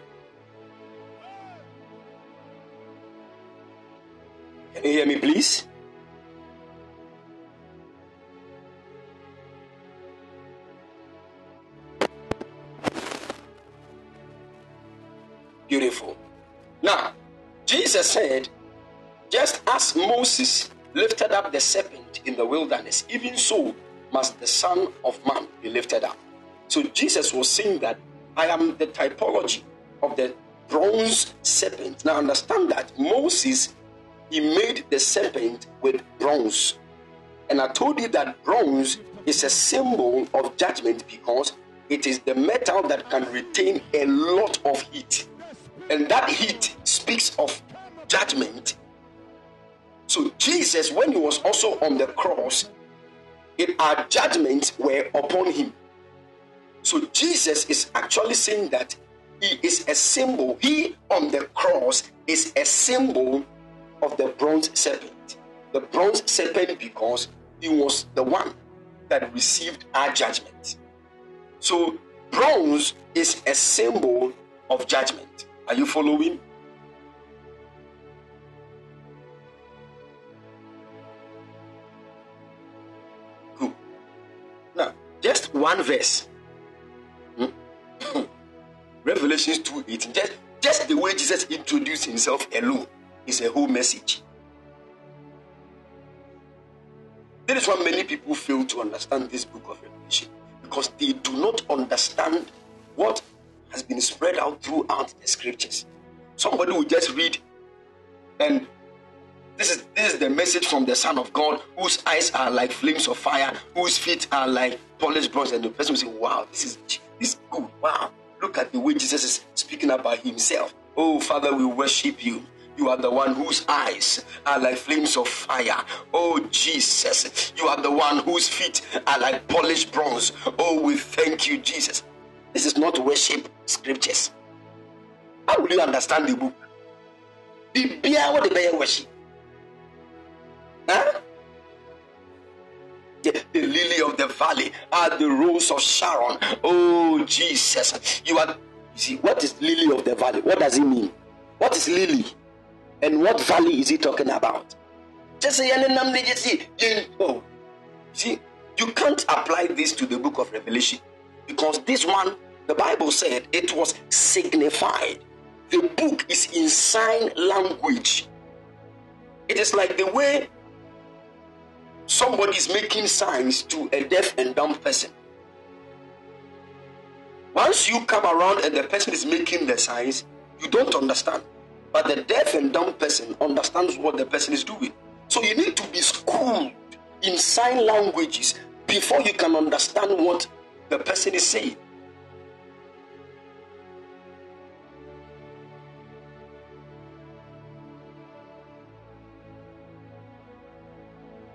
[SPEAKER 2] Can you hear me, please? Beautiful. Now, Jesus said, just as Moses lifted up the serpent in the wilderness, even so must the Son of Man be lifted up. So Jesus was saying that I am the typology of the bronze serpent. Now understand that Moses he made the serpent with bronze. And I told you that bronze is a symbol of judgment because it is the metal that can retain a lot of heat. And that heat speaks of judgment. So Jesus, when he was also on the cross, it, our judgments were upon him. So Jesus is actually saying that he is a symbol. He on the cross is a symbol of the bronze serpent. The bronze serpent, because he was the one that received our judgment. So, bronze is a symbol of judgment. Are you following? Now, just one verse Revelations 2 18. Just, just the way Jesus introduced himself alone is a whole message. That is why many people fail to understand this book of Revelation because they do not understand what has been spread out throughout the scriptures. Somebody will just read, and this is this is the message from the Son of God, whose eyes are like flames of fire, whose feet are like polished bronze, and the person will say, "Wow, this is this is good. Wow, look at the way Jesus is speaking about Himself. Oh, Father, we worship you." You are the one whose eyes are like flames of fire. Oh, Jesus. You are the one whose feet are like polished bronze. Oh, we thank you, Jesus. This is not worship scriptures. How will you understand the book? The beer what the bear worship. Huh? The, lily of the valley are the rose of Sharon. Oh, Jesus. You are, you see, what is lily of the valley? What does it mean? What is lily? And what valley is he talking about? Just say, oh, see, you can't apply this to the book of Revelation because this one, the Bible said it was signified. The book is in sign language. It is like the way somebody is making signs to a deaf and dumb person. Once you come around and the person is making the signs, you don't understand. But the deaf and dumb person understands what the person is doing. So you need to be schooled in sign languages before you can understand what the person is saying.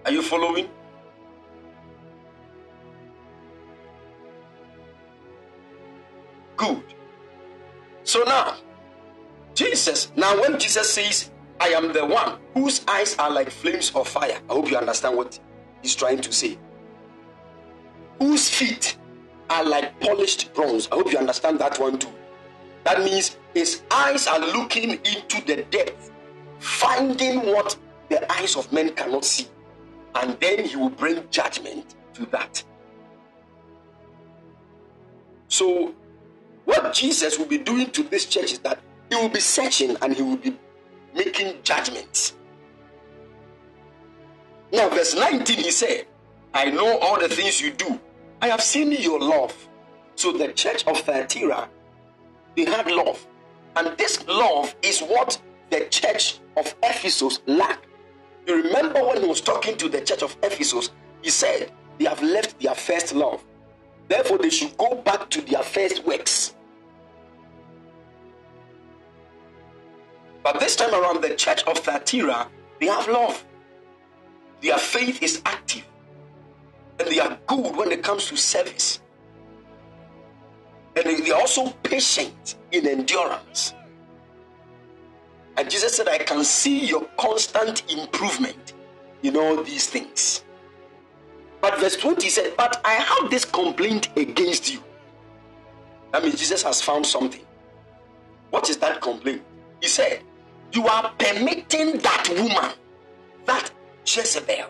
[SPEAKER 2] Are you following? Good. So now, Jesus, now when Jesus says, I am the one whose eyes are like flames of fire, I hope you understand what he's trying to say. Whose feet are like polished bronze. I hope you understand that one too. That means his eyes are looking into the depth, finding what the eyes of men cannot see, and then he will bring judgment to that. So, what Jesus will be doing to this church is that he will be searching and he will be making judgments. Now, verse 19, he said, I know all the things you do. I have seen your love. So, the church of Thyatira, they had love. And this love is what the church of Ephesus lacked. You remember when he was talking to the church of Ephesus, he said, They have left their first love. Therefore, they should go back to their first works. But this time around, the church of Thyatira, they have love. Their faith is active. And they are good when it comes to service. And they are also patient in endurance. And Jesus said, I can see your constant improvement in all these things. But verse 20 said, But I have this complaint against you. That means Jesus has found something. What is that complaint? He said, You are permitting that woman, that Jezebel.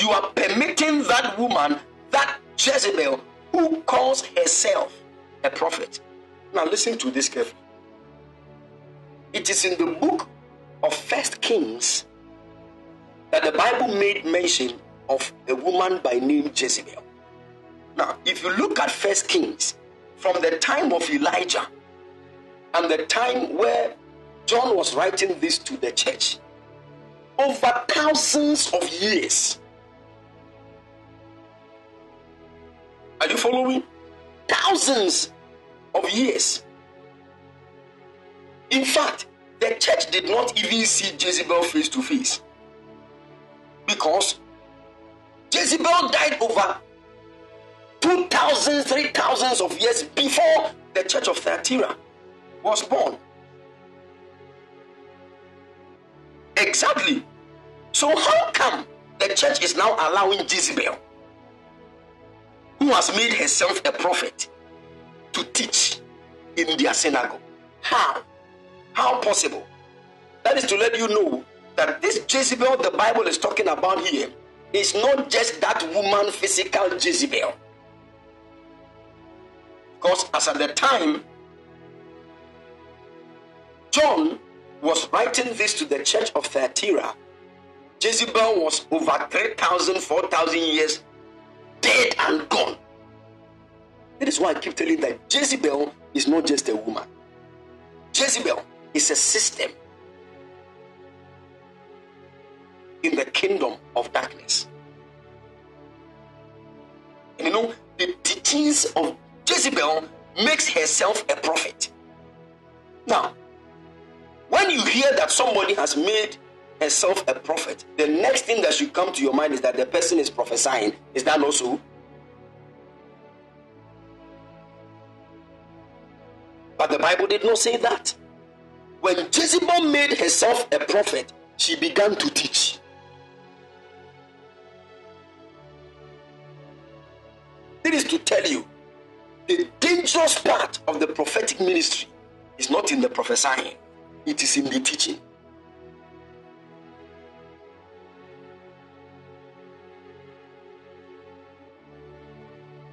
[SPEAKER 2] You are permitting that woman, that Jezebel, who calls herself a prophet. Now, listen to this carefully. It is in the book of First Kings that the Bible made mention of a woman by name Jezebel. Now, if you look at First Kings, from the time of Elijah and the time where John was writing this to the church, over thousands of years. Are you following? Thousands of years. In fact, the church did not even see Jezebel face to face because Jezebel died over 2,000, 3,000 of years before the church of Thyatira was born. Exactly. So, how come the church is now allowing Jezebel, who has made herself a prophet, to teach in their synagogue? How? How possible? That is to let you know that this Jezebel the Bible is talking about here is not just that woman physical Jezebel. Because as at the time, John was writing this to the church of Thyatira. Jezebel was over 3,000, 4,000 years dead and gone. That is why I keep telling that Jezebel is not just a woman. Jezebel is a system in the kingdom of darkness. And you know, the teachings of Jezebel makes herself a prophet. Now, when you hear that somebody has made herself a prophet, the next thing that should come to your mind is that the person is prophesying. Is that not so? But the Bible did not say that. When Jezebel made herself a prophet, she began to teach. It is to tell you the dangerous part of the prophetic ministry is not in the prophesying, it is in the teaching.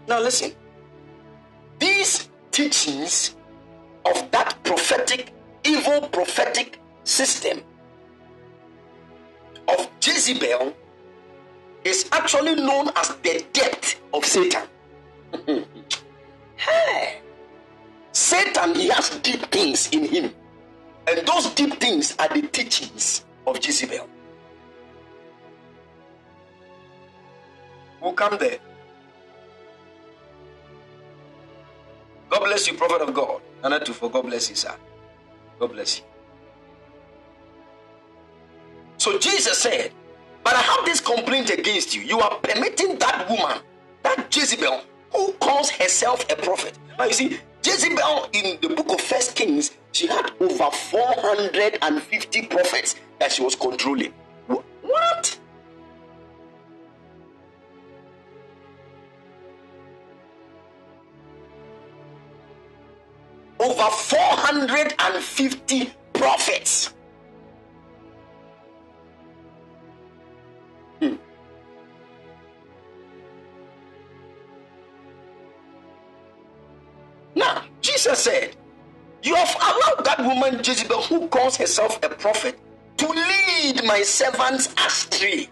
[SPEAKER 2] Now, listen, these teachings of that prophetic, evil prophetic system of Jezebel is actually known as the depth of Satan. <laughs> hey. Satan, he has deep things in him. And those deep things are the teachings of Jezebel. We'll come there. God bless you, prophet of God. Nana for God bless you, sir. God bless you. So Jesus said, But I have this complaint against you. You are permitting that woman, that Jezebel, who calls herself a prophet. Now you see, Jezebel in the book of First Kings, she had over 450 prophets that she was controlling. What? Over 450 prophets. Hmm. Now, Jesus said, You have allowed that woman Jezebel, who calls herself a prophet, to lead my servants astray.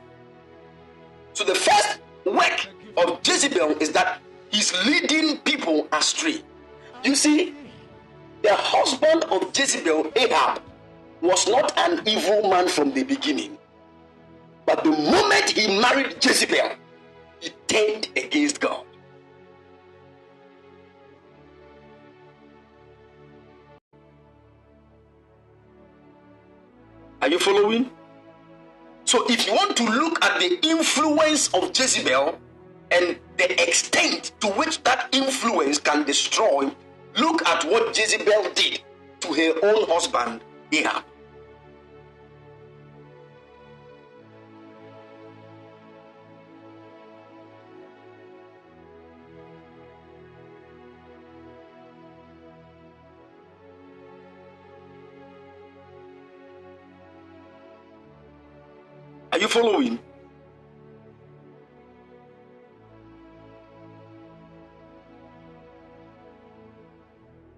[SPEAKER 2] So, the first work of Jezebel is that he's leading people astray. You see, the husband of Jezebel, Ahab, was not an evil man from the beginning. But the moment he married Jezebel, he turned against God. Are you following? So, if you want to look at the influence of Jezebel and the extent to which that influence can destroy, look at what Jezebel did to her own husband, Ahab. Are you following?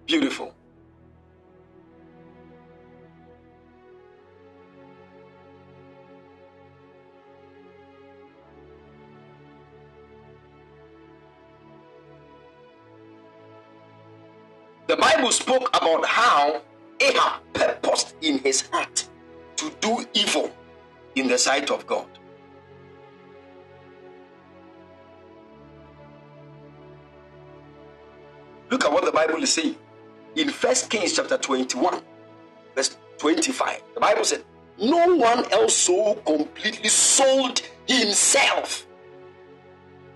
[SPEAKER 2] Beautiful. The Bible spoke about how Ahab purposed in his heart to do evil in the sight of God. Look at what the Bible is saying in First Kings chapter 21, verse 25. The Bible said, No one else so completely sold himself.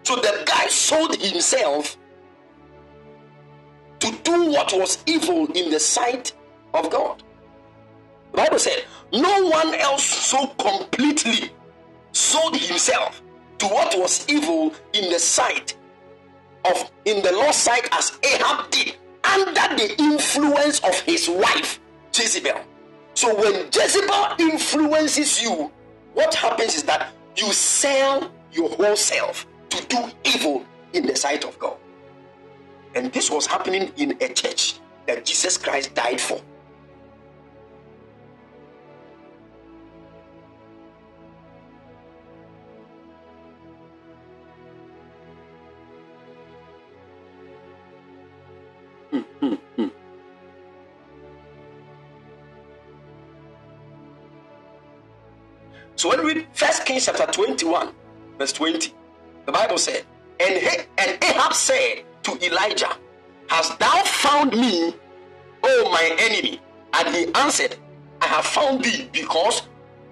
[SPEAKER 2] So the guy sold himself to do what was evil in the sight of God. The Bible said, No one else so completely sold himself to what was evil in the sight of in the Lord's sight as Ahab did. Under the influence of his wife, Jezebel. So when Jezebel influences you, what happens is that you sell your whole self to do evil in the sight of God. And this was happening in a church that Jesus Christ died for. So when we read First Kings chapter 21, verse 20, the Bible said, and, he, and Ahab said to Elijah, Hast thou found me, O my enemy? And he answered, I have found thee because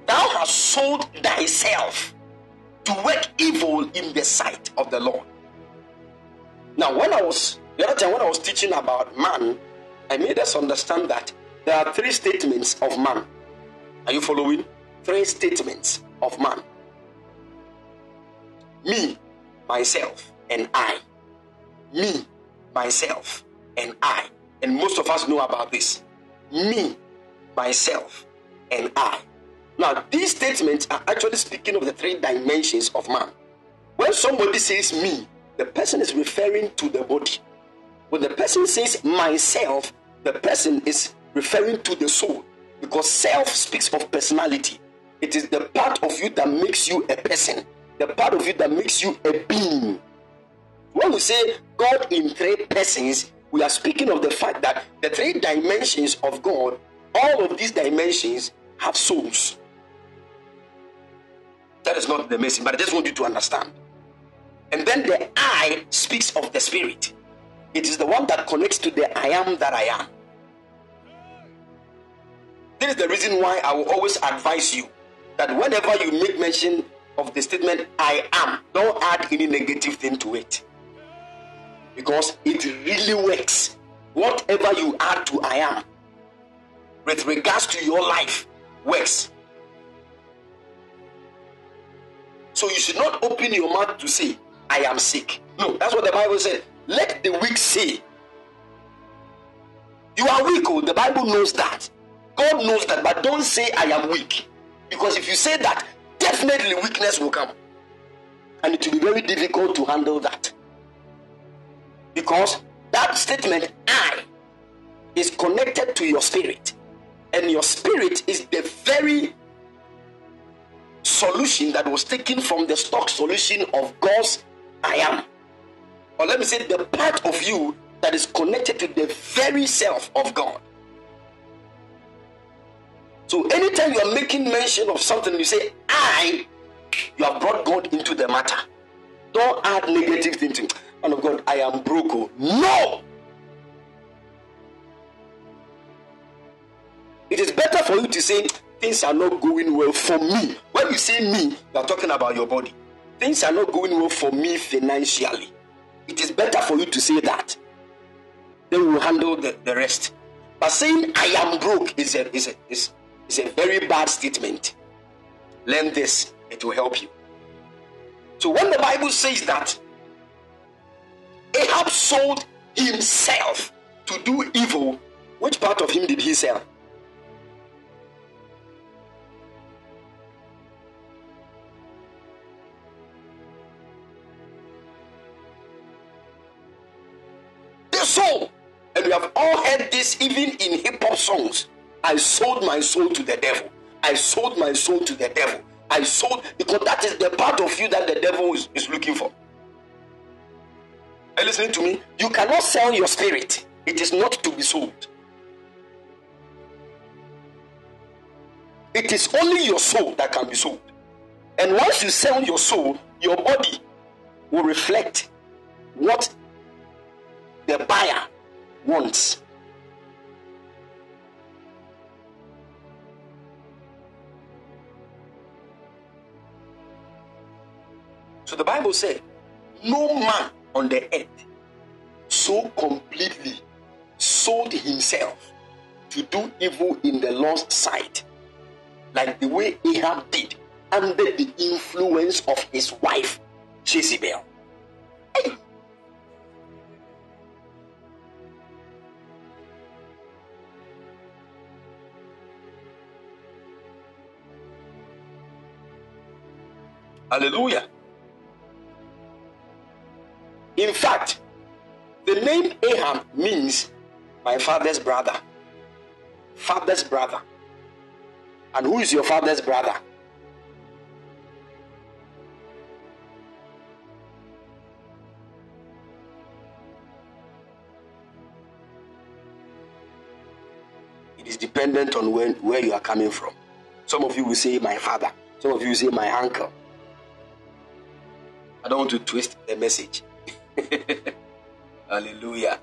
[SPEAKER 2] thou hast sold thyself to work evil in the sight of the Lord. Now, when I was the other time when I was teaching about man, I made us understand that there are three statements of man. Are you following? Three statements of man. Me, myself, and I. Me, myself, and I. And most of us know about this. Me, myself, and I. Now, these statements are actually speaking of the three dimensions of man. When somebody says me, the person is referring to the body. When the person says myself, the person is referring to the soul because self speaks of personality. It is the part of you that makes you a person, the part of you that makes you a being. When we say God in three persons, we are speaking of the fact that the three dimensions of God, all of these dimensions have souls. That is not the message, but I just want you to understand. And then the I speaks of the spirit. It is the one that connects to the I am that I am. This is the reason why I will always advise you that whenever you make mention of the statement I am, don't add any negative thing to it. Because it really works. Whatever you add to I am, with regards to your life, works. So you should not open your mouth to say, I am sick. No, that's what the Bible said. Let the weak say, You are weak. Oh, the Bible knows that. God knows that, but don't say, I am weak. Because if you say that, definitely weakness will come. And it will be very difficult to handle that. Because that statement, I, is connected to your spirit. And your spirit is the very solution that was taken from the stock solution of God's I am. Or let me say, the part of you that is connected to the very self of God. So anytime you are making mention of something, you say, I, you have brought God into the matter. Don't add negative thinking. Man of God, I am broke. oh." No! It is better for you to say things are not going well for me. When you say me, you are talking about your body. Things are not going well for me financially. It is better for you to say that. Then we will handle the, the rest. But saying I am broke is a, is, a, is, is a very bad statement. Learn this, it will help you. So when the Bible says that Ahab sold himself to do evil, which part of him did he sell? The soul. And we have all heard this even in hip hop songs. I sold my soul to the devil. I sold my soul to the devil. I sold because that is the part of you that the devil is, is looking for. Are you listening to me? You cannot sell your spirit, it is not to be sold. It is only your soul that can be sold. And once you sell your soul, your body will reflect what the buyer wants. So the Bible said, No man on the earth so completely sold himself to do evil in the Lord's sight, like the way Ahab did under the influence of his wife Jezebel. Hey. Hallelujah. In fact, the name Ahab means my father's brother. Father's brother. And who is your father's brother? It is dependent on when, where you are coming from. Some of you will say, My father. Some of you will say, My uncle. I don't want to twist the message. <laughs> Hallelujah.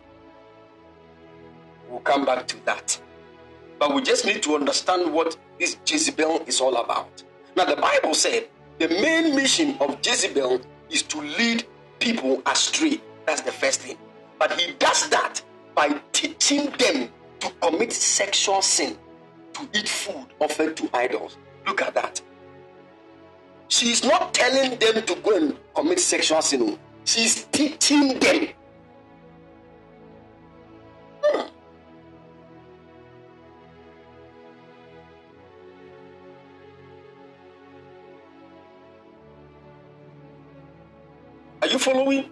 [SPEAKER 2] We'll come back to that. But we just need to understand what this Jezebel is all about. Now, the Bible said the main mission of Jezebel is to lead people astray. That's the first thing. But he does that by teaching them to commit sexual sin, to eat food offered to idols. Look at that. She is not telling them to go and commit sexual sin. She's teaching them. Hmm. Are you following?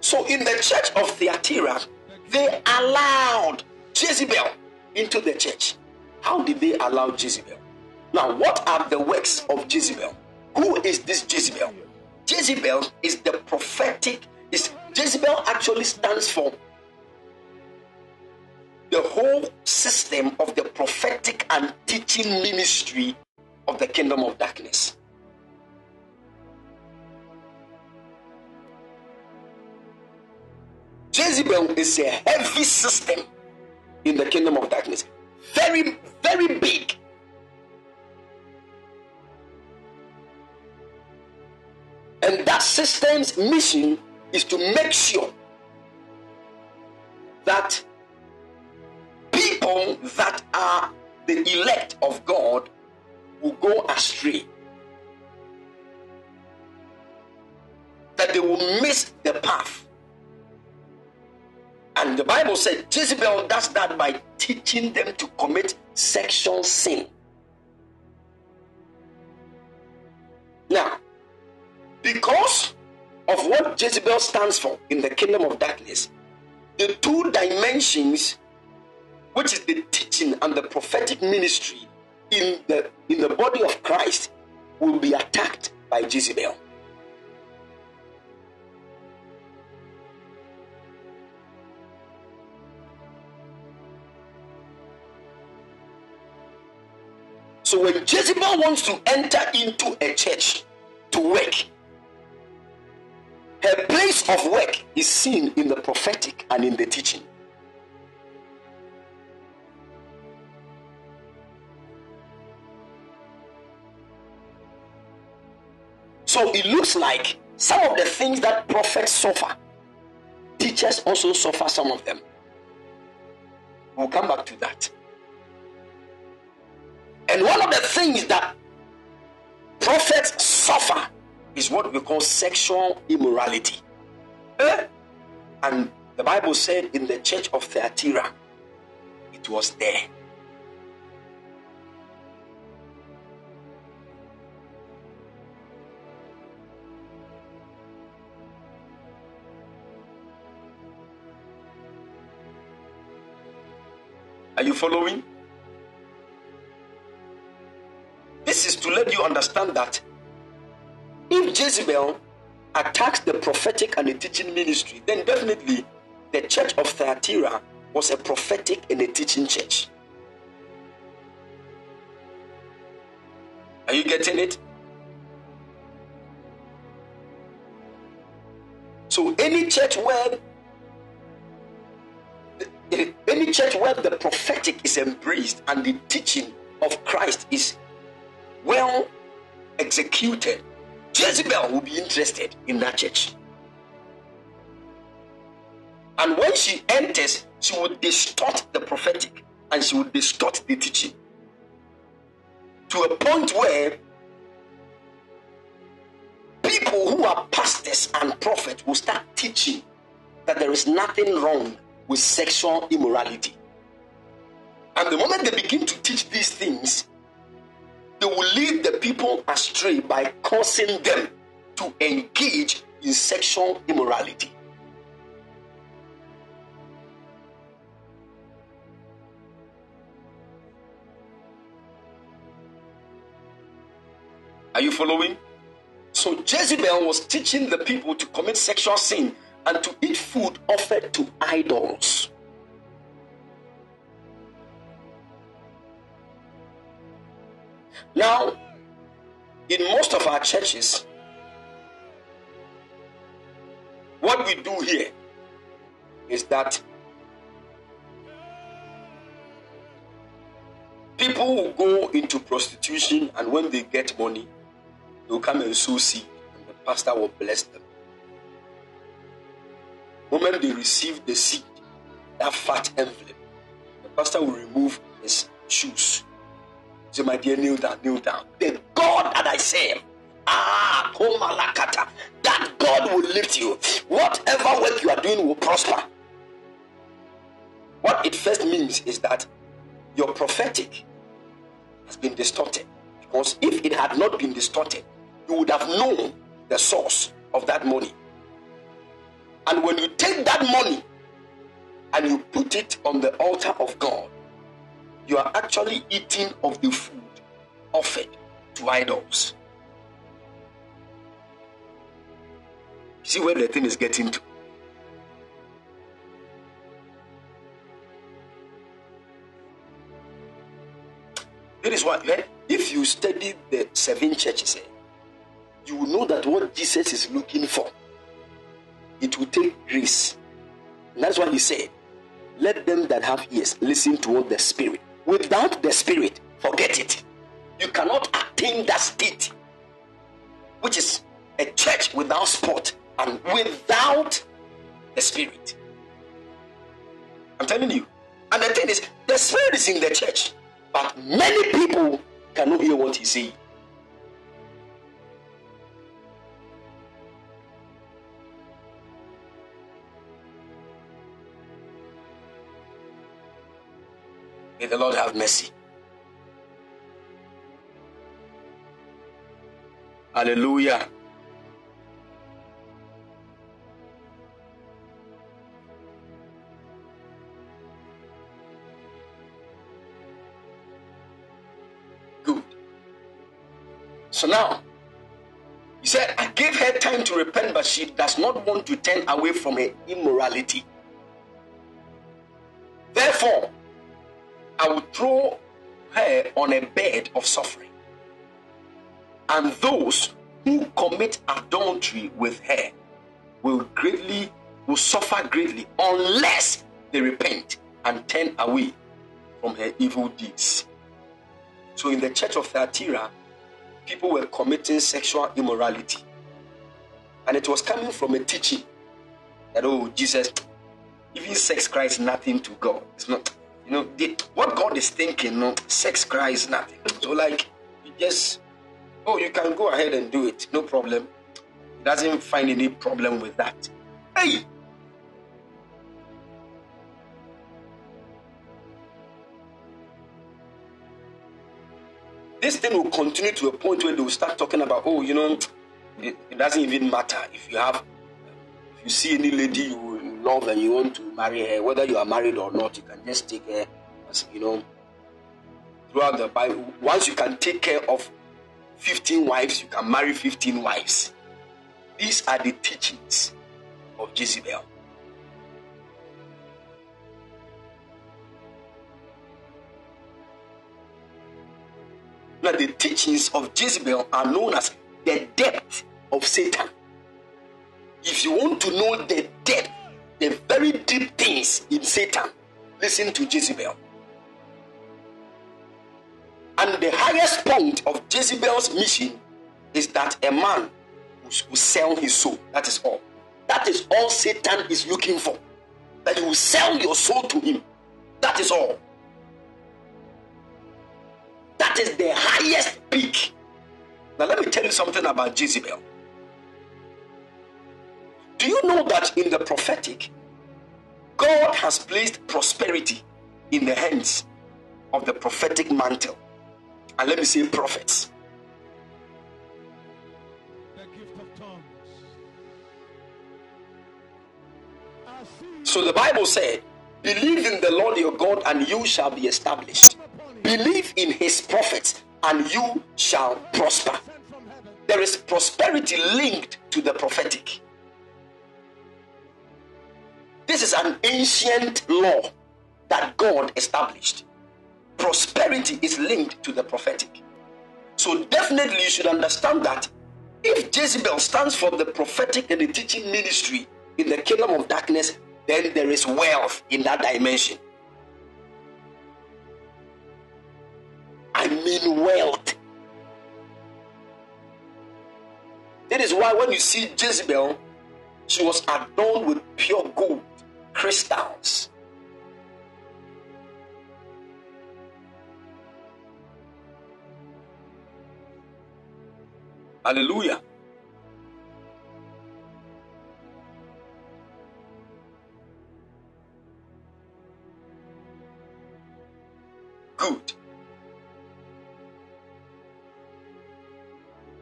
[SPEAKER 2] So in the church of Thyatira, they allowed Jezebel into the church. How did they allow Jezebel? Now, what are the works of Jezebel? Who is this Jezebel? Jezebel is the prophetic. Is Jezebel actually stands for the whole system of the prophetic and teaching ministry of the kingdom of darkness. Jezebel is a heavy system in the kingdom of darkness. Very, very big. And that system's mission is to make sure that people that are the elect of God will go astray. That they will miss the path. And the Bible said Jezebel does that by teaching them to commit sexual sin. Now, because of what Jezebel stands for in the kingdom of darkness, the two dimensions, which is the teaching and the prophetic ministry in the in the body of Christ, will be attacked by Jezebel. So when Jezebel wants to enter into a church to work, her place of work is seen in the prophetic and in the teaching. So it looks like some of the things that prophets suffer, teachers also suffer some of them. We'll come back to that. And one of the things that prophets suffer is what we call sexual immorality. Eh? And the Bible said in the church of Thyatira, it was there. Are you following? This is to let you understand that if Jezebel attacks the prophetic and the teaching ministry, then definitely the church of Thyatira was a prophetic and a teaching church. Are you getting it? So any church where <laughs> any church where the prophetic is embraced and the teaching of Christ is well executed, Jezebel will be interested in that church. And when she enters, she will distort the prophetic and she will distort the teaching to a point where people who are pastors and prophets will start teaching that there is nothing wrong with sexual immorality. And the moment they begin to teach these things, they will lead the people astray by causing them to engage in sexual immorality. Are you following? So Jezebel was teaching the people to commit sexual sin and to eat food offered to idols. Now, in most of our churches, what we do here is that people will go into prostitution and when they get money, they'll come and sow seed and the pastor will bless them. The moment they receive the seed, that fat envelope, the pastor will remove his shoes Say, my dear, kneel down, kneel down. The God that I serve, ah, Komalakata, that God will lift you. Whatever work you are doing will prosper. What it first means is that your prophetic has been distorted. Because if it had not been distorted, you would have known the source of that money. And when you take that money and you put it on the altar of God, you are actually eating of the food offered to idols. See where the thing is getting to. That is why, eh, if you study the seven churches, eh, you will know that what Jesus is looking for, it will take grace. And that's why he said, Let them that have ears listen to what the Spirit Without the Spirit, forget it. You cannot attain that state, which is a church without sport and without the Spirit. I'm telling you. And the thing is, the Spirit is in the church, but many people cannot hear what He's saying. May the Lord have mercy. Hallelujah. Good. So now, he said, I gave her time to repent, but she does not want to turn away from her immorality. Therefore, I will throw her on a bed of suffering. And those who commit adultery with her will greatly will suffer greatly unless they repent and turn away from her evil deeds. So in the church of Thyatira, people were committing sexual immorality. And it was coming from a teaching that oh Jesus, even sex cries nothing to God. It's not you know, the, what God is thinking, no, sex cries nothing. So, like, you just, oh, you can go ahead and do it, no problem. He doesn't find any problem with that. Hey! This thing will continue to a point where they will start talking about, oh, you know, it, it doesn't even matter if you have, if you see any lady you love and you want to marry her, whether you are married or not, you can just take her, as, you know, throughout the Bible. Once you can take care of 15 wives, you can marry 15 wives. These are the teachings of Jezebel. Now, the teachings of Jezebel are known as the depth of Satan. If you want to know the depth the very deep things in Satan. Listen to Jezebel. And the highest point of Jezebel's mission is that a man will sell his soul. That is all. That is all Satan is looking for. That you will sell your soul to him. That is all. That is the highest peak. Now, let me tell you something about Jezebel. Do you know that in the prophetic, God has placed prosperity in the hands of the prophetic mantle. And let me say prophets.
[SPEAKER 3] The gift of tongues.
[SPEAKER 2] So the Bible said, Believe in the Lord your God, and you shall be established. Believe in his prophets, and you shall prosper.
[SPEAKER 3] sent from heaven.
[SPEAKER 2] There is prosperity linked to the prophetic. This is an ancient law that God established. Prosperity is linked to the prophetic. So, definitely, you should understand that if Jezebel stands for the prophetic and the teaching ministry in the kingdom of darkness, then there is wealth in that dimension. I mean, wealth. That is why when you see Jezebel, she was adorned with pure gold, crystals. Hallelujah. Good.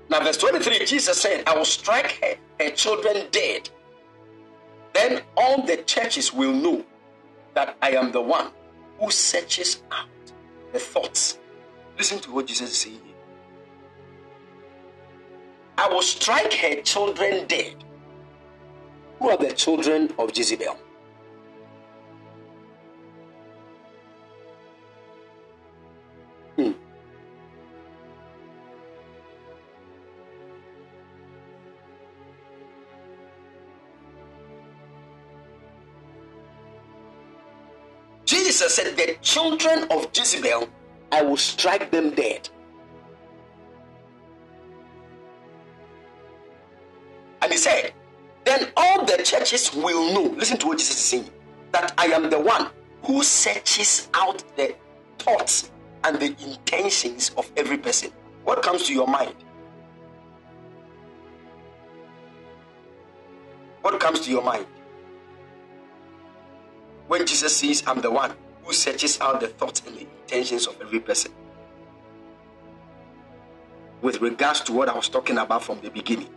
[SPEAKER 2] Now, verse 23, Jesus said, I will strike her, her children dead. Then all the churches will know that I am the one who searches out the thoughts. Listen to what Jesus is saying. I will strike her children dead. Who are the children of Jezebel? Jesus said, The children of Jezebel, I will strike them dead. And he said, Then all the churches will know. Listen to what Jesus is saying that I am the one who searches out the thoughts and the intentions of every person. What comes to your mind? What comes to your mind? When Jesus says, I'm the one who searches out the thoughts and the intentions of every person. With regards to what I was talking about from the beginning.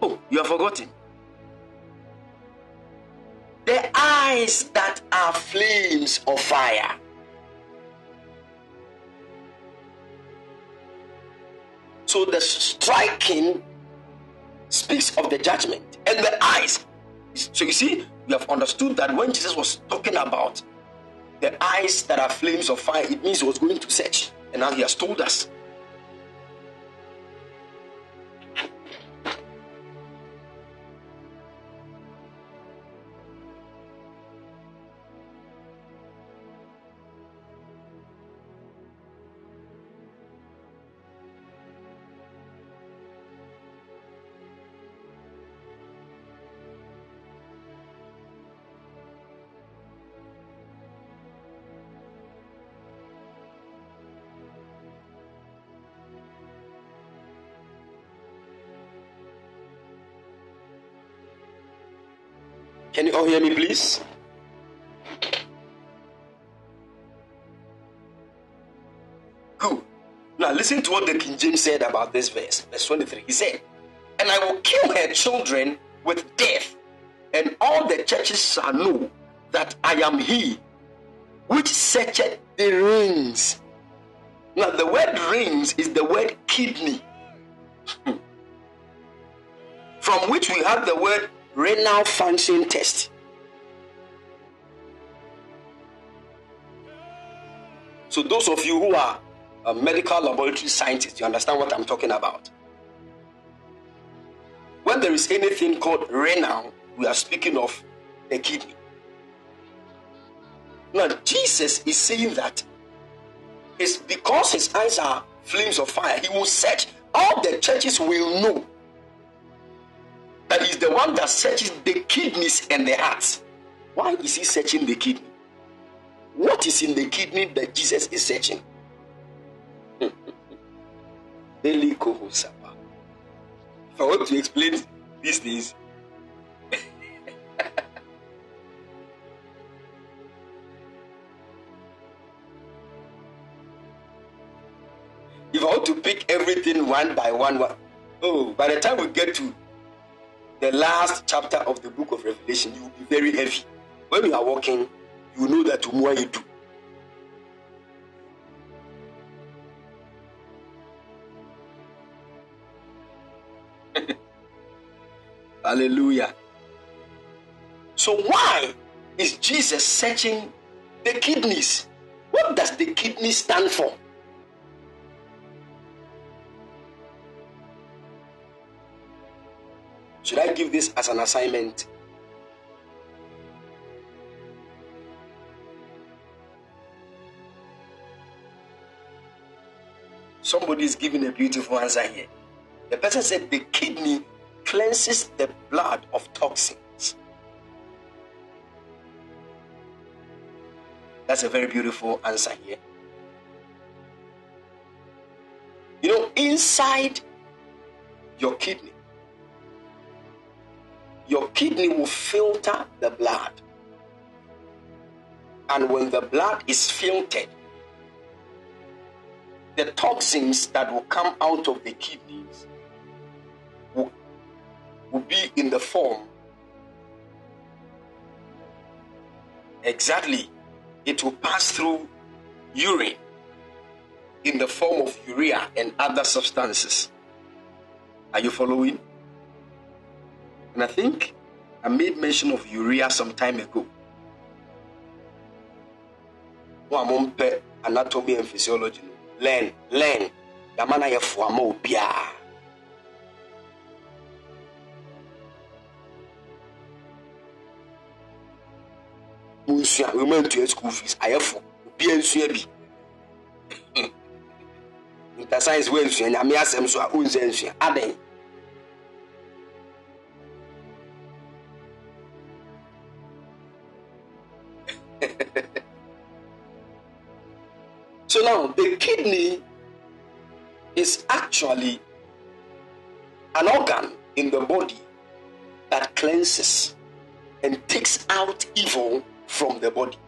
[SPEAKER 2] Oh, you have forgotten. The eyes that are flames of fire. So the striking speaks of the judgment and the eyes. So you see, you have understood that when Jesus was talking about the eyes that are flames of fire, it means he was going to search. And now he has told us. All hear me, please? Good. Now listen to what the King James said about this verse, verse 23. He said, And I will kill her children with death, and all the churches shall know that I am he which searcheth the reins. Now the word reins is the word kidney. Hmm. From which we have the word renal function test. So, those of you who are uh, medical laboratory scientists, you understand what I'm talking about. When there is anything called renal, we are speaking of the kidney. Now, Jesus is saying that it's because his eyes are flames of fire, he will search. All the churches will know that he's the one that searches the kidneys and the hearts. Why is he searching the kidney? What is in the kidney that Jesus is searching? If I want to explain these things, if I want to pick everything one by one, one, oh, by the time we get to the last chapter of the book of Revelation, you will be very heavy. When you are walking, you know that more you do. Hallelujah. So, why is Jesus searching the kidneys? What does the kidney stand for? Should I give this as an assignment? Somebody is giving a beautiful answer here. The person said the kidney cleanses the blood of toxins. That's a very beautiful answer here. You know, inside your kidney, your kidney will filter the blood. And when the blood is filtered, the toxins that will come out of the kidneys will, will be in the form. Exactly. It will pass through urine in the form of urea and other substances. Are you following? And i think i made mention of urea some time ago. Anatomy and physiology learn learn yama na yɛ foa ma obiara. musua wema ntua school fees. Ayɛfo obia nsua bi. Hmm. Nta science wɔ nsua nyame asɛm so a wonsɛ nsua adɛn now the kidney is actually an organ in the body that cleanses and takes out evil from the body.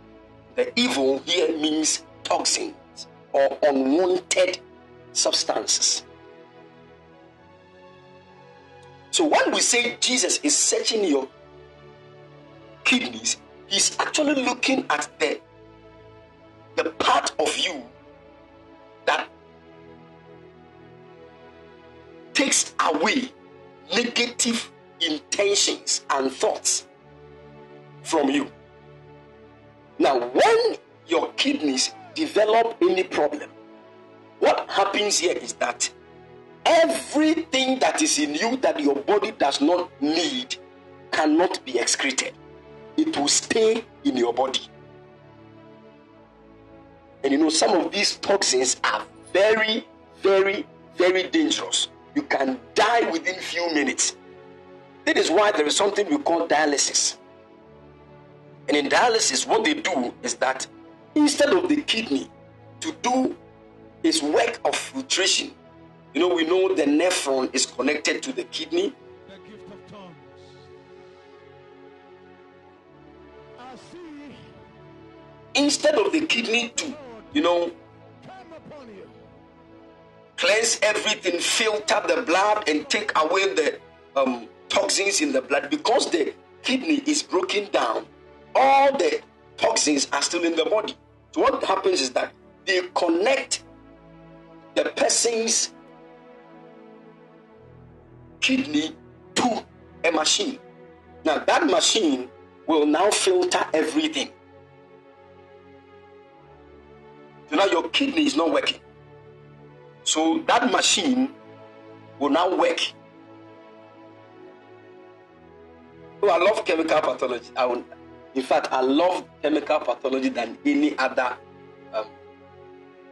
[SPEAKER 2] The evil here means toxins or unwanted substances. So when we say Jesus is searching your kidneys, he's actually looking at the the part of you that takes away negative intentions and thoughts from you. Now, when your kidneys develop any problem, what happens here is that everything that is in you that your body does not need cannot be excreted, it will stay in your body. And you know, some of these toxins are very, very, very dangerous. You can die within few minutes. That is why there is something we call dialysis. And in dialysis, what they do is that instead of the kidney to do its work of filtration, you know, we know the nephron is connected to the kidney.
[SPEAKER 3] The gift of tongues. I see
[SPEAKER 2] Instead of the kidney to, you know, cleanse everything, filter the blood, and take away the um, toxins in the blood. Because the kidney is broken down, all the toxins are still in the body. So, what happens is that they connect the person's kidney to a machine. Now, that machine will now filter everything. So, now your kidney is not working. So that machine will now work. Oh, I love chemical pathology. I will, in fact, I love chemical pathology than any other, um,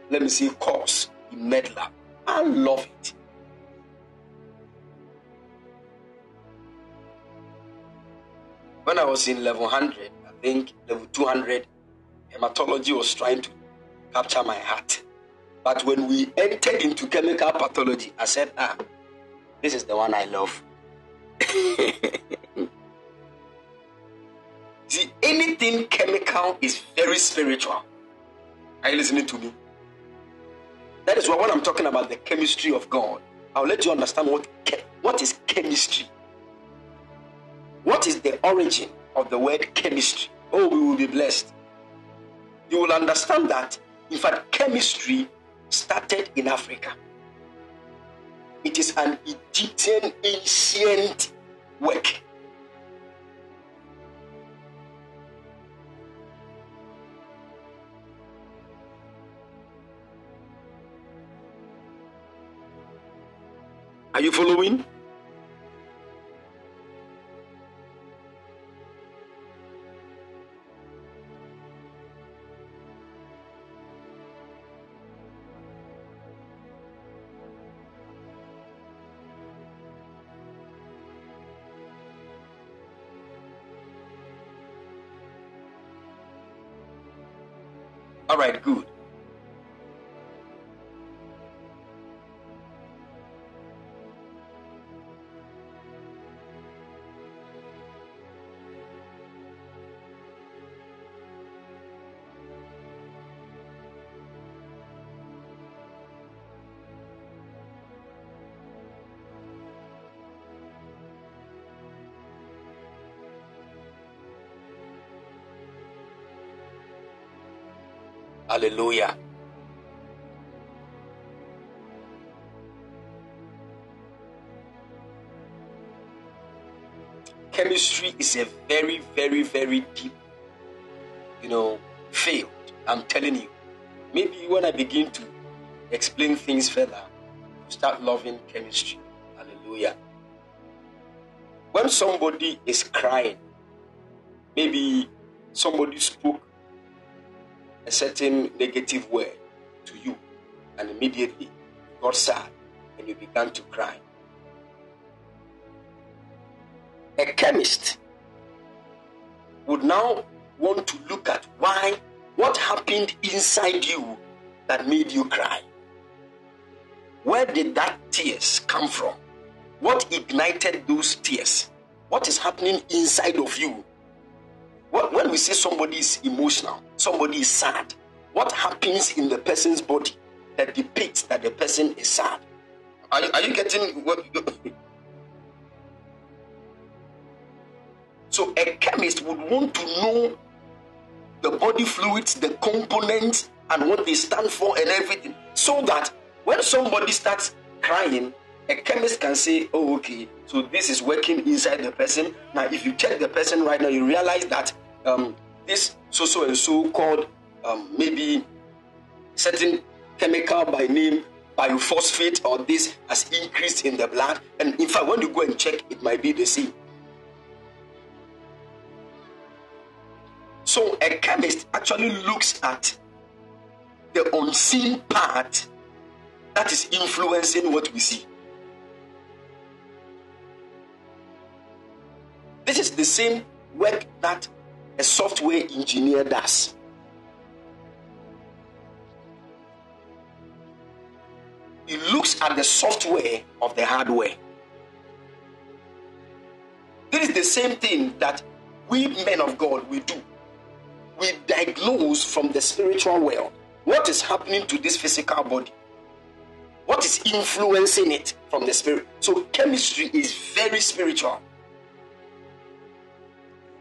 [SPEAKER 2] let me see, course in medlab. I love it. When I was in level 100, I think level 200, hematology was trying to capture my heart. But when we entered into chemical pathology, I said, ah, this is the one I love. <laughs> See, anything chemical is very spiritual. Are you listening to me? That is why when I'm talking about the chemistry of God, I'll let you understand what che- what is chemistry. What is the origin of the word chemistry? Oh, we will be blessed. You will understand that, in fact, chemistry started in Africa. It is an Egyptian ancient work. Are you following? All right, good. Hallelujah. Chemistry is a very, very, very deep, you know, field. I'm telling you. Maybe when I begin to explain things further, you start loving chemistry. Hallelujah. When somebody is crying, maybe somebody spoke a certain negative word to you, and immediately you got sad and you began to cry. A chemist would now want to look at why, what happened inside you that made you cry. Where did that tears come from? What ignited those tears? What is happening inside of you when we say somebody is emotional, somebody is sad, what happens in the person's body that depicts that the person is sad? Are, are you getting what? so, a chemist would want to know the body fluids, the components, and what they stand for, and everything, so that when somebody starts crying, a chemist can say, Oh, okay, so this is working inside the person. Now, if you check the person right now, you realize that um, this so so and so called um, maybe certain chemical by name biophosphate or this has increased in the blood. And in fact when you go and check it might be the same. So a chemist actually looks at the unseen part that is influencing what we see. This is the same work that a software engineer does. He looks at the software of the hardware. This is the same thing that we men of God we do. We diagnose from the spiritual world what is happening to this physical body. What is influencing it from the spirit? So chemistry is very spiritual.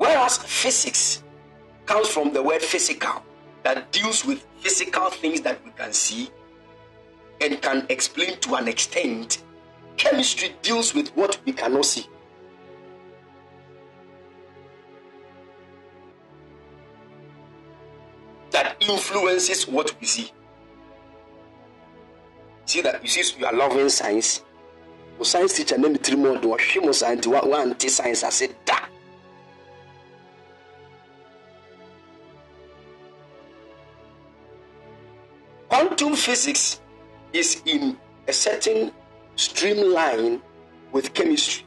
[SPEAKER 2] Whereas physics comes from the word physical, that deals with physical things that we can see and can explain to an extent. Chemistry deals with what we cannot see. That influences what we see. See that you see you are loving science. science teacher name three more do human science one science I said that Quantum physics is in a certain streamline with chemistry,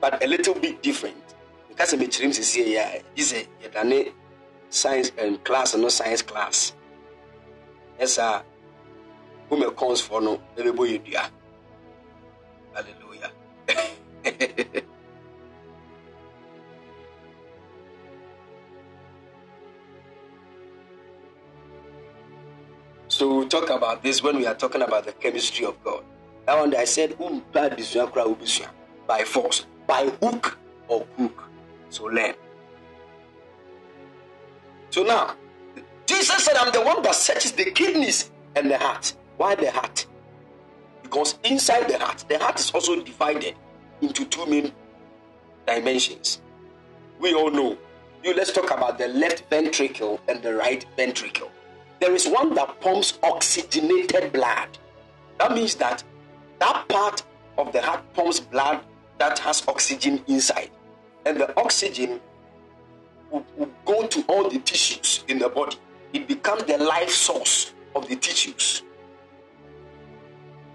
[SPEAKER 2] but a little bit different. Because of the dreams is here, yeah, this is a science and class and no science class. Yes, sir. Whom comes for no, everybody. Hallelujah. <laughs> so we'll talk about this when we are talking about the chemistry of God. That one I said, by force, by hook or crook. So learn. So now, Jesus said, I'm the one that searches the kidneys and the heart. Why the heart? Because inside the heart, the heart is also divided into two main dimensions. We all know. You let's talk about the left ventricle and the right ventricle. There is one that pumps oxygenated blood. That means that that part of the heart pumps blood that has oxygen inside. And the oxygen will, will go to all the tissues in the body. It becomes the life source of the tissues.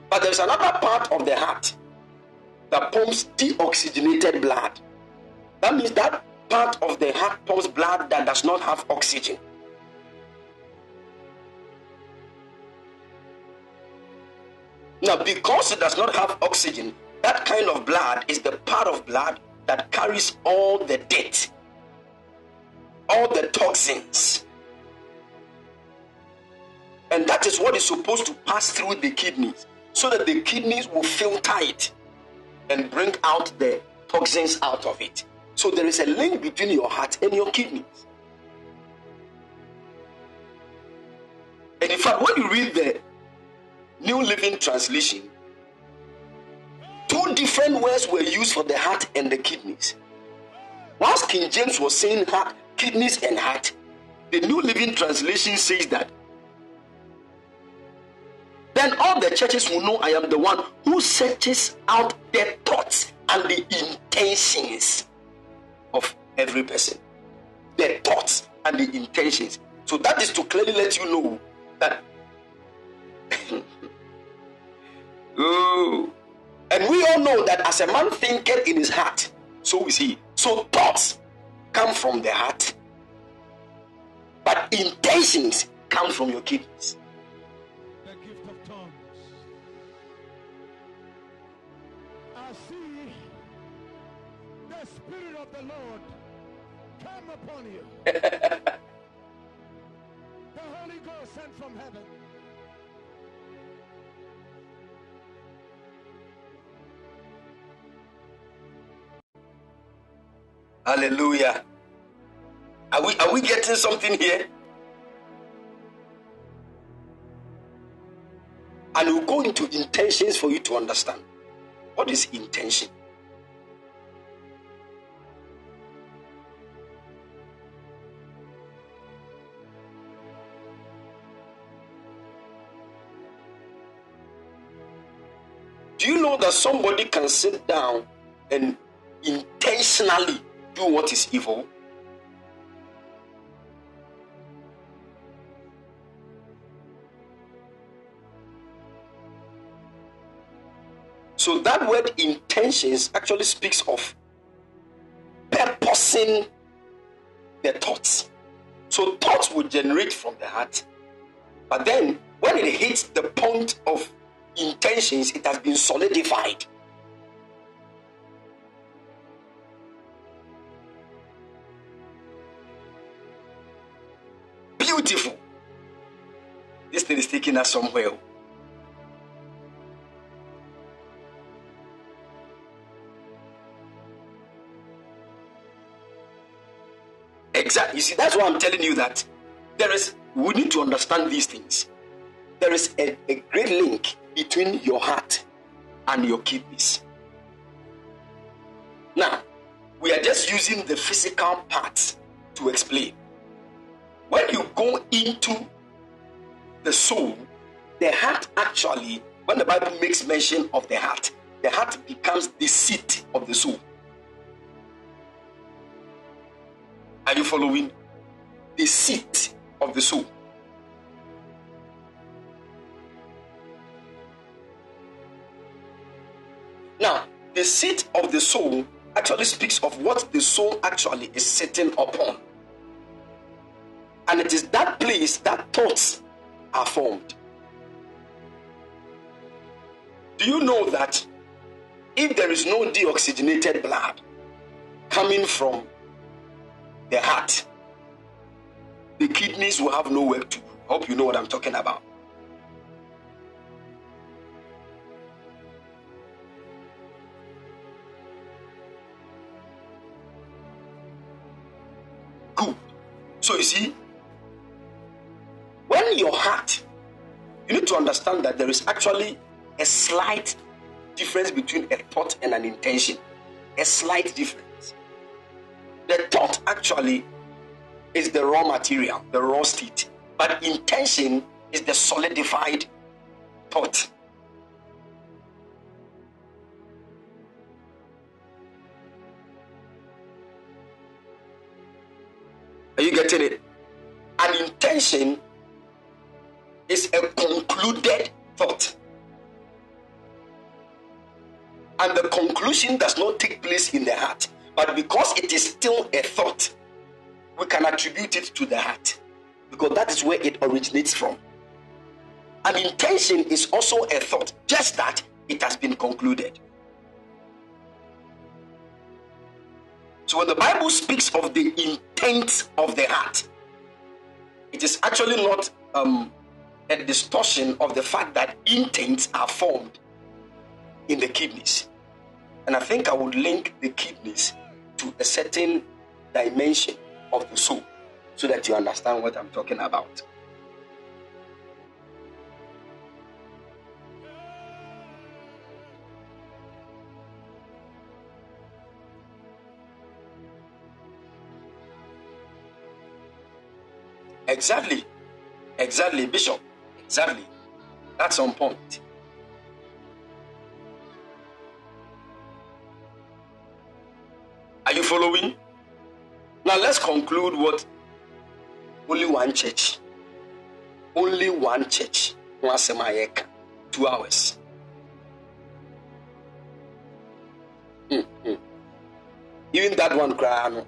[SPEAKER 2] But there's another part of the heart that pumps deoxygenated blood. That means that part of the heart pumps blood that does not have oxygen. Now, because it does not have oxygen, that kind of blood is the part of blood that carries all the dirt, all the toxins. And that is what is supposed to pass through the kidneys so that the kidneys will filter it and bring out the toxins out of it. So there is a link between your heart and your kidneys. And in fact, when you read the New Living Translation, two different words were used for the heart and the kidneys. Whilst King James was saying heart, kidneys and heart, the New Living Translation says that then all the churches will know I am the one who searches out the thoughts and the intentions of every person. The thoughts and the intentions. So that is to clearly let you know that. <laughs> oh. And we all know that as a man thinketh in his heart, so is he. So thoughts come from the heart, but intentions come from your kidneys.
[SPEAKER 3] The gift of tongues. I see the Spirit of the Lord come upon you. <laughs> the Holy Ghost sent from heaven.
[SPEAKER 2] Hallelujah. Are we are we getting something here? And we'll go into intentions for you to understand. What is intention? Do you know that somebody can sit down and intentionally do what is evil? So that word intentions actually speaks of purposing the thoughts. So thoughts will generate from the heart, but then when it hits the point of intentions, it has been solidified. Taking us somewhere. Exactly. You see, that's why I'm telling you that there is, we need to understand these things. There is a, a great link between your heart and your kidneys. Now, we are just using the physical parts to explain. When you go into the soul, the heart actually, when the Bible makes mention of the heart, the heart becomes the seat of the soul. Are you following? The seat of the soul. Now, the seat of the soul actually speaks of what the soul actually is sitting upon. And it is that place that thoughts are formed. Do you know that if there is no deoxygenated blood coming from the heart, the kidneys will have no work to do. Hope you know what I'm talking about. Good. So you see, when your heart, you need to understand that there is actually a slight difference between a thought and an intention. A slight difference. The thought actually is the raw material, the raw state, but intention is the solidified thought. Are you getting it? An intention is a concluded thought. And the conclusion does not take place in the heart. But because it is still a thought, we can attribute it to the heart. Because that is where it originates from. An intention is also a thought, just that it has been concluded. So when the Bible speaks of the intent of the heart, it is actually not um, a distortion of the fact that intents are formed in the kidneys. And I think I would link the kidneys to a certain dimension of the soul so that you understand what I'm talking about. Exactly. Exactly, Bishop. Exactly. That's on point. Are you following? Now let's conclude what only one church, only one church, one semayeka, two hours. Mm-hmm. Even that one, I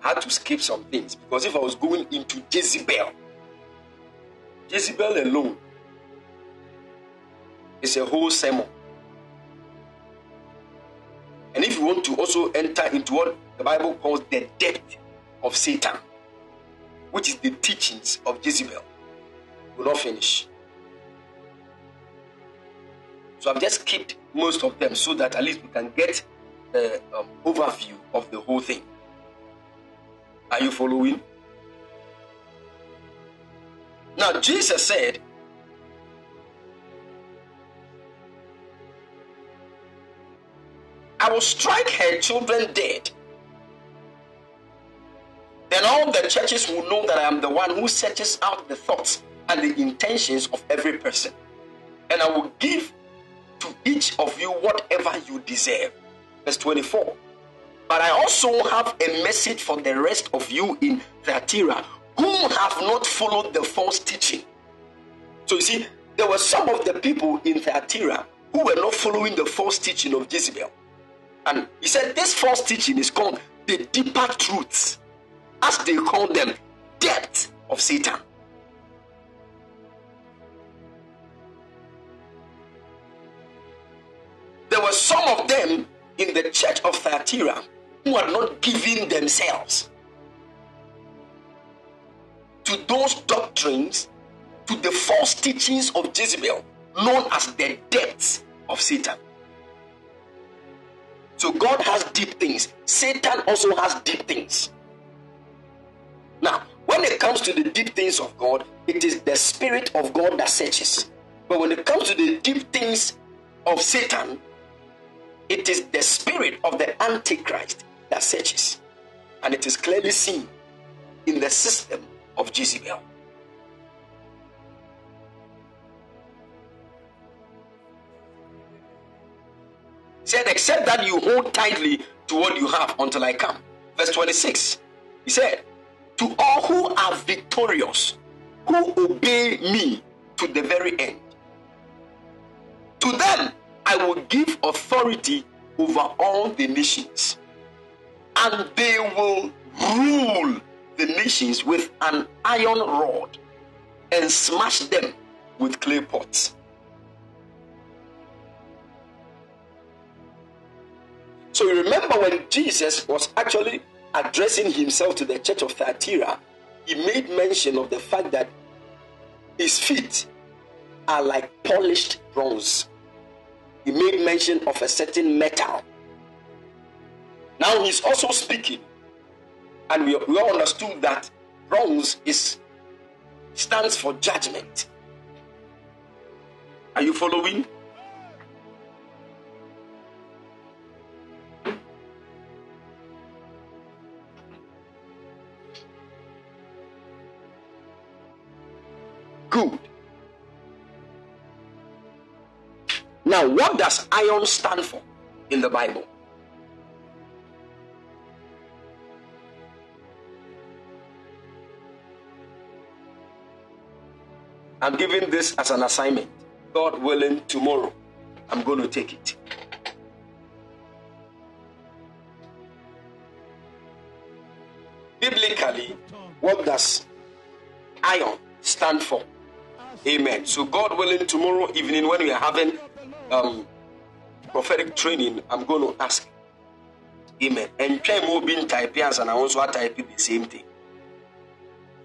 [SPEAKER 2] had to skip some things because if I was going into Jezebel, Jezebel alone is a whole sermon. And if you want to also enter into what the Bible calls the depth of Satan, which is the teachings of Jezebel, will not finish. So I've just skipped most of them so that at least we can get the um, overview of the whole thing. Are you following? Now, Jesus said, I will strike her children dead. Then all the churches will know that I am the one who searches out the thoughts and the intentions of every person. And I will give to each of you whatever you deserve. Verse 24. But I also have a message for the rest of you in Thyatira who have not followed the false teaching. So you see, there were some of the people in Thyatira who were not following the false teaching of Jezebel. And he said this false teaching is called the deeper truths, as they call them, depth of Satan. There were some of them in the church of Thyatira who are not giving themselves to those doctrines, to the false teachings of Jezebel, known as the depths of Satan. So God has deep things, Satan also has deep things. Now, when it comes to the deep things of God, it is the Spirit of God that searches. But when it comes to the deep things of Satan, it is the spirit of the Antichrist that searches. And it is clearly seen in the system of Jezebel. said, except that you hold tightly to what you have until I come. Verse 26. He said, To all who are victorious, who obey me to the very end, to them I will give authority over all the nations, and they will rule the nations with an iron rod and smash them with clay pots. So you remember when Jesus was actually addressing himself to the church of Thyatira, he made mention of the fact that his feet are like polished bronze. He made mention of a certain metal. Now he's also speaking, and we, we all understood that bronze is stands for judgment. Are you following? Good. Now, what does iron stand for in the Bible? I'm giving this as an assignment. God willing, tomorrow I'm going to take it. Biblically, what does iron stand for? Amen. So, God willing, tomorrow evening when we are having um, prophetic training, I'm going to ask. Amen. And more being type and I also type the same thing.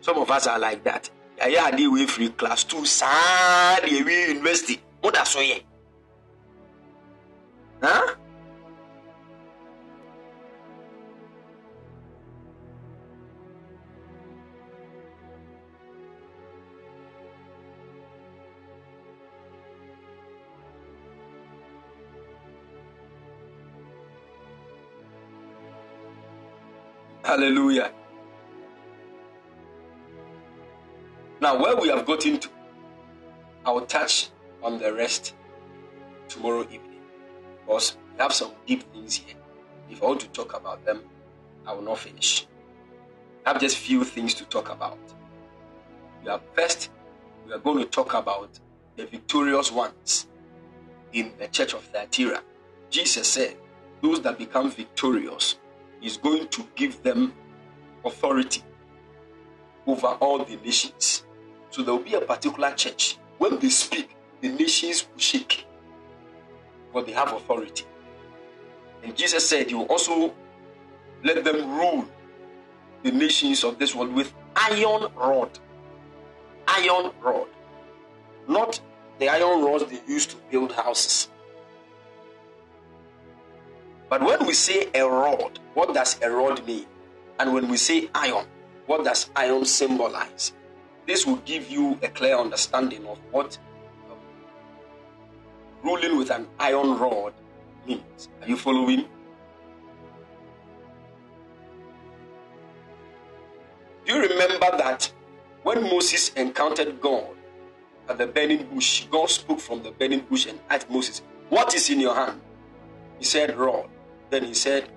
[SPEAKER 2] Some of us are like that. Ɛyɛ adeɛ wei firi class two saa deɛ wie university mo da so yɛ huh? Hallelujah. Now, where we have gotten to, I will touch on the rest tomorrow evening because we have some deep things here. If I want to talk about them, I will not finish. I have just few things to talk about. We are first, we are going to talk about the victorious ones in the church of Thyatira. Jesus said, Those that become victorious, is going to give them authority over all the nations. So there will be a particular church. When they speak, the nations will shake. But they have authority. And Jesus said, You also let them rule the nations of this world with iron rod. Iron rod. Not the iron rods they used to build houses. But when we say a rod, what does a rod mean? And when we say iron, what does iron symbolize? This will give you a clear understanding of what um, ruling with an iron rod means. Are you following? Do you remember that when Moses encountered God at the burning bush, God spoke from the burning bush and asked Moses, What is in your hand? He said, Rod. Then he said,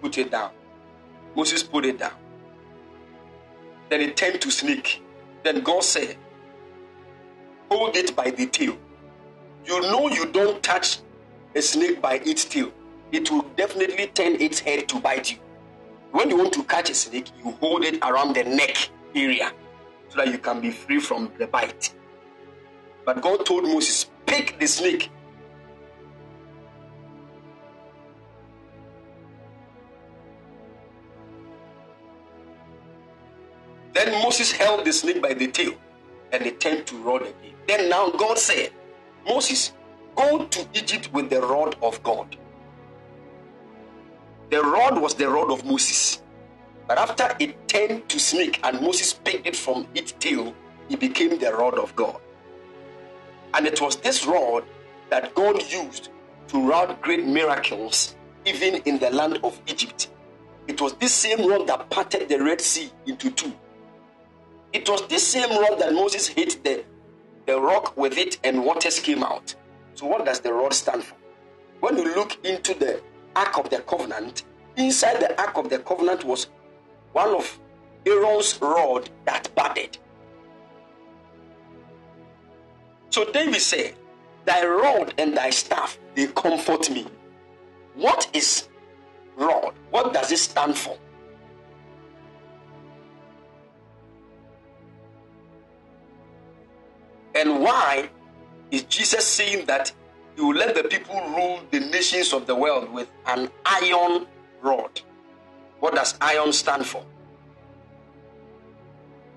[SPEAKER 2] Put it down. Moses put it down. Then it turned to snake. Then God said, Hold it by the tail. You know you don't touch a snake by its tail. It will definitely turn its head to bite you. When you want to catch a snake, you hold it around the neck area so that you can be free from the bite. But God told Moses, Pick the snake. Then Moses held the snake by the tail and it turned to rod again. Then now God said, Moses, go to Egypt with the rod of God. The rod was the rod of Moses. But after it turned to snake and Moses picked it from its tail, it became the rod of God. And it was this rod that God used to wrought great miracles even in the land of Egypt. It was this same rod that parted the Red Sea into two. It was this same rod that Moses hit the, the rock with it and waters came out. So, what does the rod stand for? When you look into the Ark of the Covenant, inside the Ark of the Covenant was one of Aaron's rod that budded. So David said, Thy rod and thy staff, they comfort me. What is rod? What does it stand for? And why is Jesus saying that He will let the people rule the nations of the world with an iron rod. What does iron stand for?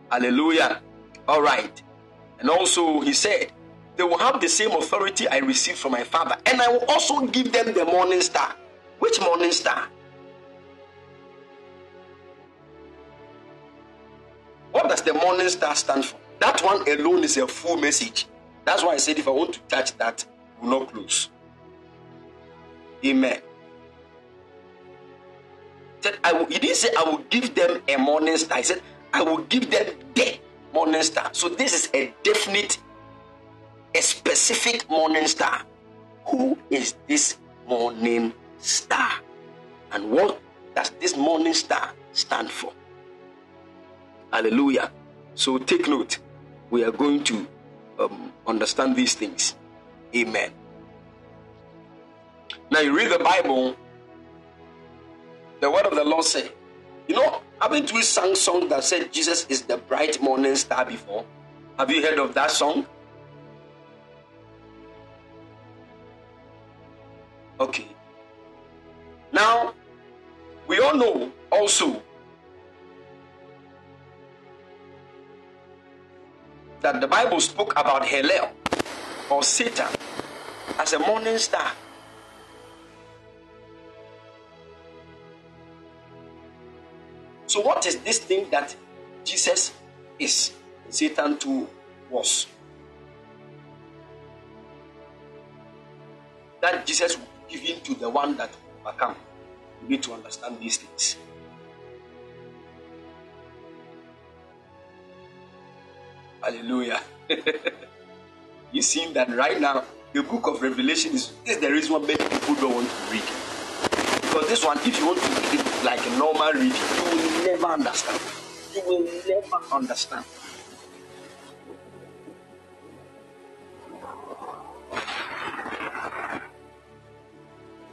[SPEAKER 2] Hallelujah. All right. And also, he said, They will have the same authority I received from my father, and I will also give them the morning star. Which morning star? What does the morning star stand for? That one alone is a full message. That's why I said if I want to touch that, we will not close. Amen. Said I will, he didn't say I will give them a morning star. He said I will give them the morning star. So this is a definite, a specific morning star. Who is this morning star? And what does this morning star stand for? Hallelujah. So take note. We are going to um, understand these things. Amen. Now you read the Bible, the word of the Lord said, you know, haven't we sung song that said Jesus is the bright morning star before? Have you heard of that song? Okay. Now, we all know also that the Bible spoke about Hallel or Satan as a morning star. So, what is this thing that Jesus is? Satan too was. That Jesus will give in to the one that will overcome. You need to understand these things. Hallelujah. <laughs> you see that right now, the book of Revelation is, is the reason why many people don't want to read. Because this one, if you want to read it like a normal reading, you will never understand. You will never understand.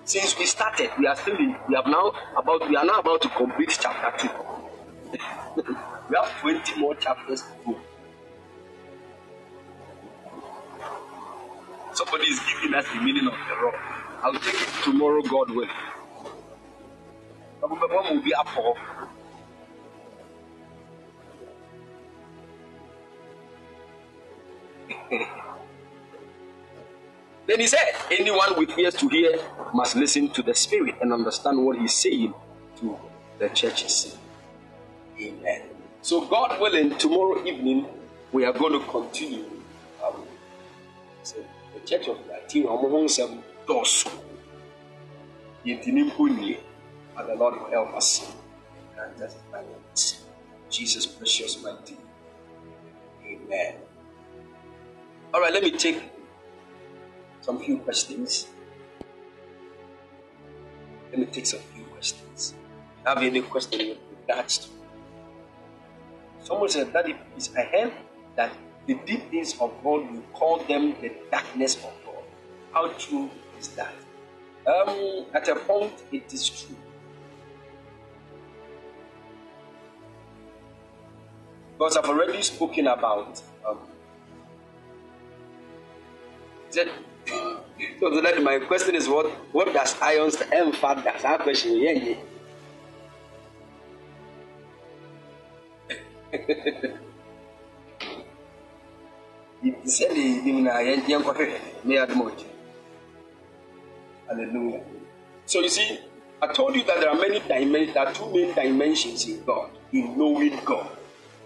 [SPEAKER 2] Since we started, we are still in, we have now about we are now about to complete chapter two. <laughs> we have 20 more chapters to go. Somebody is giving us the meaning of the rock. I'll take it tomorrow, God will. One will be up for. then he said, Anyone with ears to hear must listen to the Spirit and understand what he's saying to the churches. Amen. So, God willing, tomorrow evening we are going to continue. Um, so church of nsɛm dɔɔso yɛntini mpo nie and the Lord will help us and testify it Jesus precious mighty amen. All right let me take some few questions. Let me take some few questions. Have any question with regards to? Someone said that is I heard that the deep things of God, we call them the darkness of God. How true is that? Um, at a point, it is true. Because I've already spoken about. Um, that, <coughs> so that my question is what what does iron stand for? That's our question. Yeah, yeah. <laughs> Hallelujah. So you see, I told you that there are many dimensions, there are two main dimensions in God, in knowing God.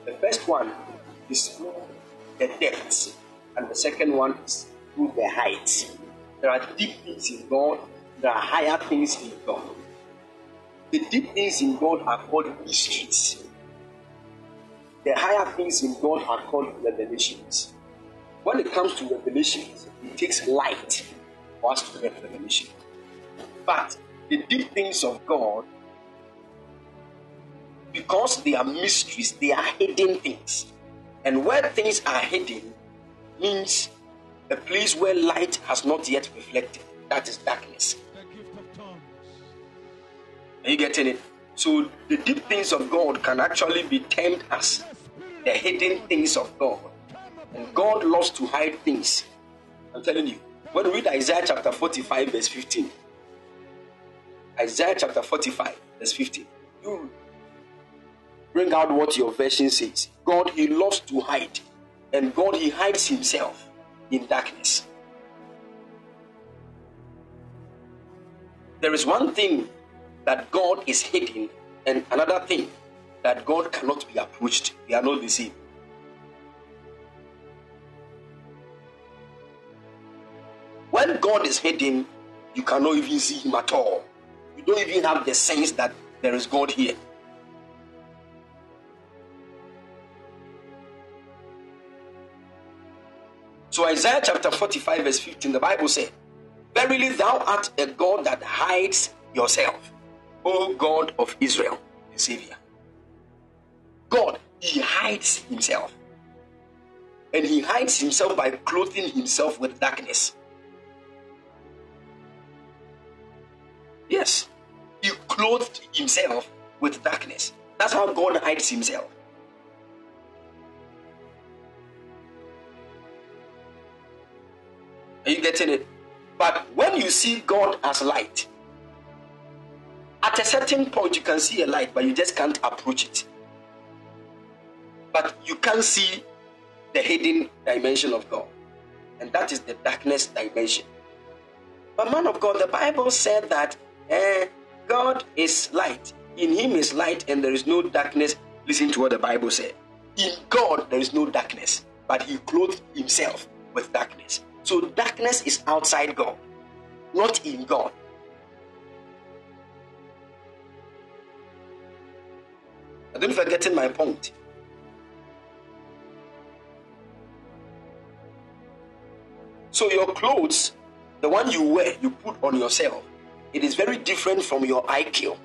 [SPEAKER 2] The first one is through the depths, and the second one is through the heights. There are deep things in God, there are higher things in God. The deep things in God are called mysteries. The higher things in God are called revelations. When it comes to revelation, it takes light for us to get revelation. But the deep things of God, because they are mysteries, they are hidden things. And where things are hidden means a place where light has not yet reflected. That is darkness. Are you getting it? So the deep things of God can actually be termed as the hidden things of God. And God loves to hide things. I'm telling you, When we read Isaiah chapter 45, verse 15, Isaiah chapter 45, verse 15, you bring out what your version says. God, He loves to hide, and God, He hides Himself in darkness. There is one thing that God is hidden, and another thing that God cannot be approached. They are not the same. When God is hidden, you cannot even see Him at all. You don't even have the sense that there is God here. So, Isaiah chapter 45, verse 15, the Bible said, Verily, thou art a God that hides yourself, O God of Israel, the Savior. God, He hides Himself. And He hides Himself by clothing Himself with darkness. Yes, He clothed Himself with darkness. That's how God hides Himself. Are you getting it? But when you see God as light, at a certain point you can see a light, but you just can't approach it. But you can't see the hidden dimension of God, and that is the darkness dimension. But man of God, the Bible said that eh, God is light. In Him is light, and there is no darkness. Listen to what the Bible said. In God there is no darkness, but He clothed Himself with darkness. So darkness is outside God, not in God. I don't forgetting my point. So your clothes, the one you wear, you put on yourself, it is very different from your IQ.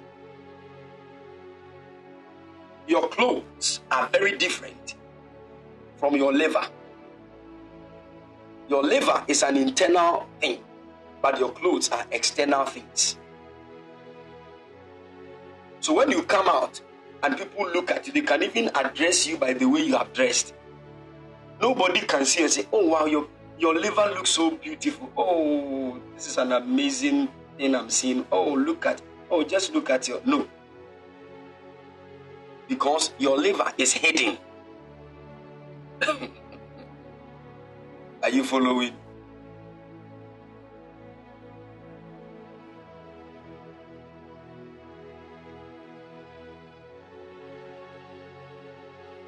[SPEAKER 2] Your clothes are very different from your liver. Your liver is an internal thing, but your clothes are external things. So when you come out and people look at you, they can even address you by the way you are dressed. Nobody can see and say, Oh wow, your your liver looks so beautiful. Oh, this is an amazing thing I'm seeing. Oh, look at oh, just look at your no. Because your liver is hidden. <laughs> Are you following?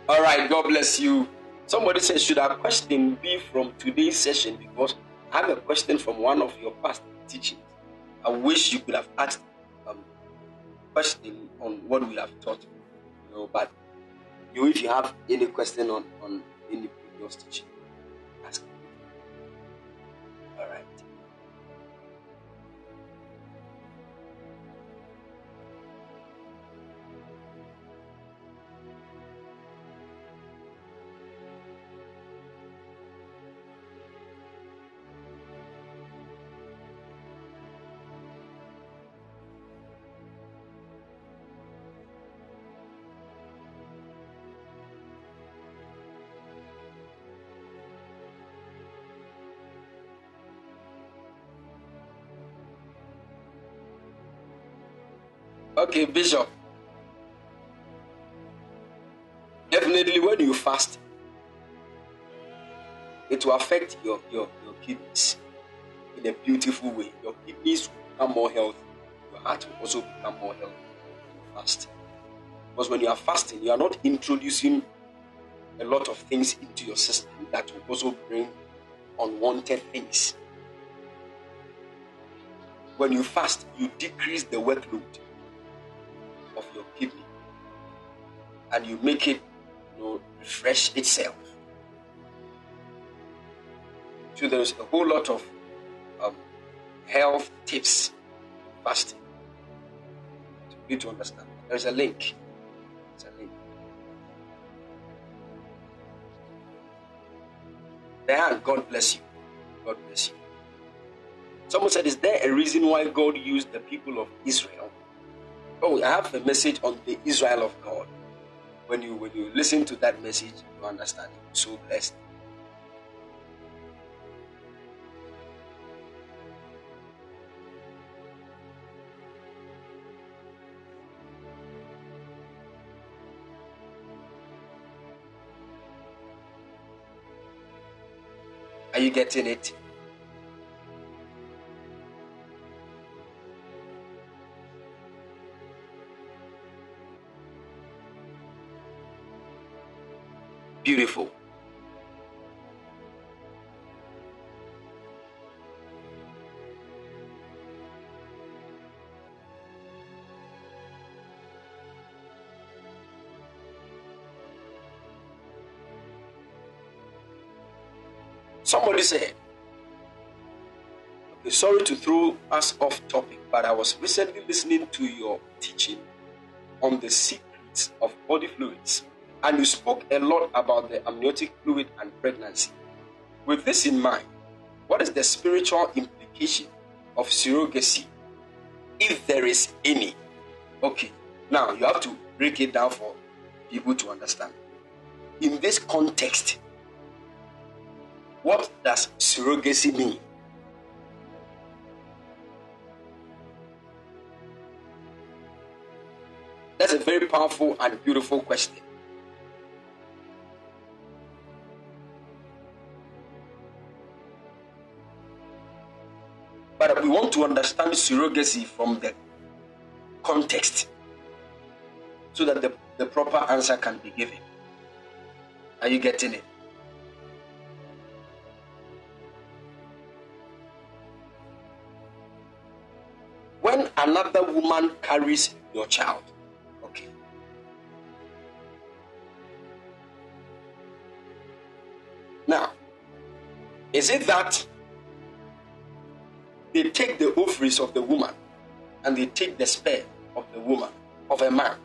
[SPEAKER 2] All right, God bless you. Somebody says, Should our question be from today's session? Because I have a question from one of your past teachings. I wish you could have asked um, question on what we have taught. You know, but you if you have any question on, on any previous teaching. Okay, Bishop. Definitely, when you fast, it will affect your, your, your kidneys in a beautiful way. Your kidneys will become more healthy. Your heart will also become more healthy when you fast. Because when you are fasting, you are not introducing a lot of things into your system that will also bring unwanted things. When you fast, you decrease the workload of your kidney and you make it you know, refresh itself. So there's a whole lot of um, health tips fasting. To you to understand. There's a link. There's a link. There, God bless you. God bless you. Someone said, Is there a reason why God used the people of Israel Oh, I have a message on the Israel of God. When you when you listen to that message, you understand it. So blessed. Are you getting it? Beautiful. Somebody said, okay, sorry to throw us off topic, but I was recently listening to your teaching on the secrets of body fluids, and you spoke a lot about the amniotic fluid and pregnancy. With this in mind, what is the spiritual implication of surrogacy, if there is any? Okay, now you have to break it down for people to understand. In this context, what does surrogacy mean? That's a very powerful and beautiful question. But we want to understand surrogacy from the context so that the, the proper answer can be given. Are you getting it? when another woman carries your child, okay. Now, is it that they take the ovaries of the woman and they take the sperm of the woman, of a man,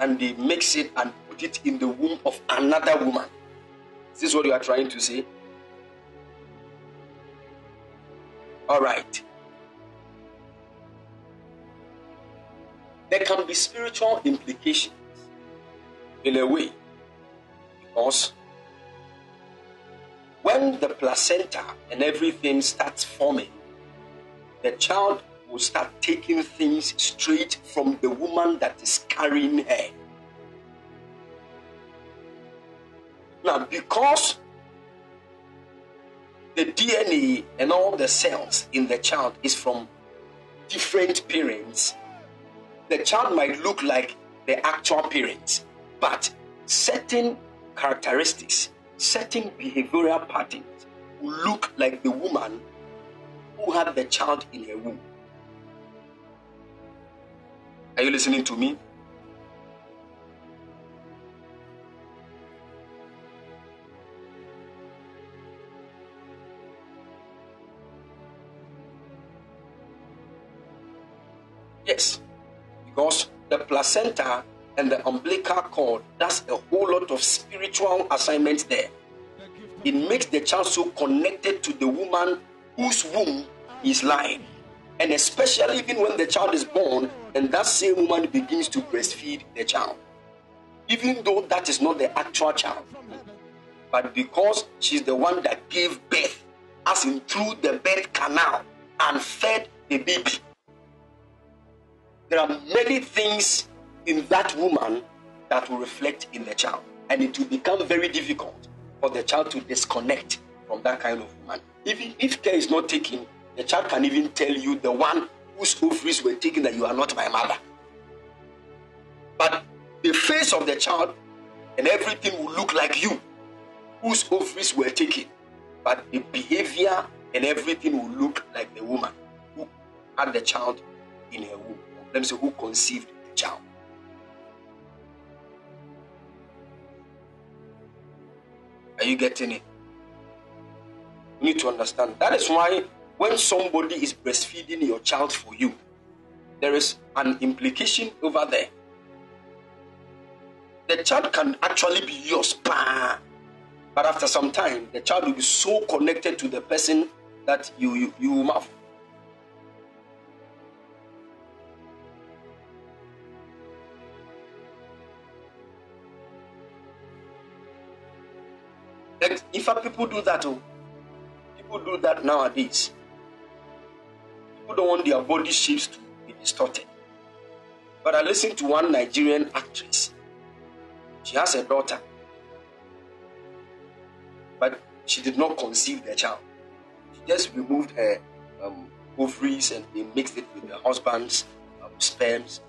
[SPEAKER 2] and they mix it and put it in the womb of another woman? Is this what you are trying to say? All right. there can be spiritual implications in a way because when the placenta and everything starts forming, the child will start taking things straight from the woman that is carrying her. Now, because the DNA and all the cells in the child is from different parents, the child might look like the actual parents, but certain characteristics, certain behavioral patterns will look like the woman who had the child in her womb. Are you listening to me? Yes because the placenta and the umbilical cord does a whole lot of spiritual assignments there. It makes the child so connected to the woman whose womb is lying. And especially even when the child is born and that same woman begins to breastfeed the child. Even though that is not the actual child. But because she's the one that gave birth, as in through the birth canal, and fed the baby there are many things in that woman that will reflect in the child. And it will become very difficult for the child to disconnect from that kind of woman. Even if care is not taken, the child can even tell you the one whose ovaries were taken that you are not my mother. But the face of the child and everything will look like you, whose ovaries were taken. But the behavior and everything will look like the woman who had the child in her womb. Let me say, who conceived the child. Are you getting it? You need to understand. That is why when somebody is breastfeeding your child for you, there is an implication over there. The child can actually be yours, but after some time, the child will be so connected to the person that you you, you In fact, people do that. Oh, people do that nowadays. People don't want their body shapes to be distorted. But I listened to one Nigerian actress. She has a daughter. But she did not conceive the child. She just removed her um, ovaries and they mixed it with the husband's um, sperms.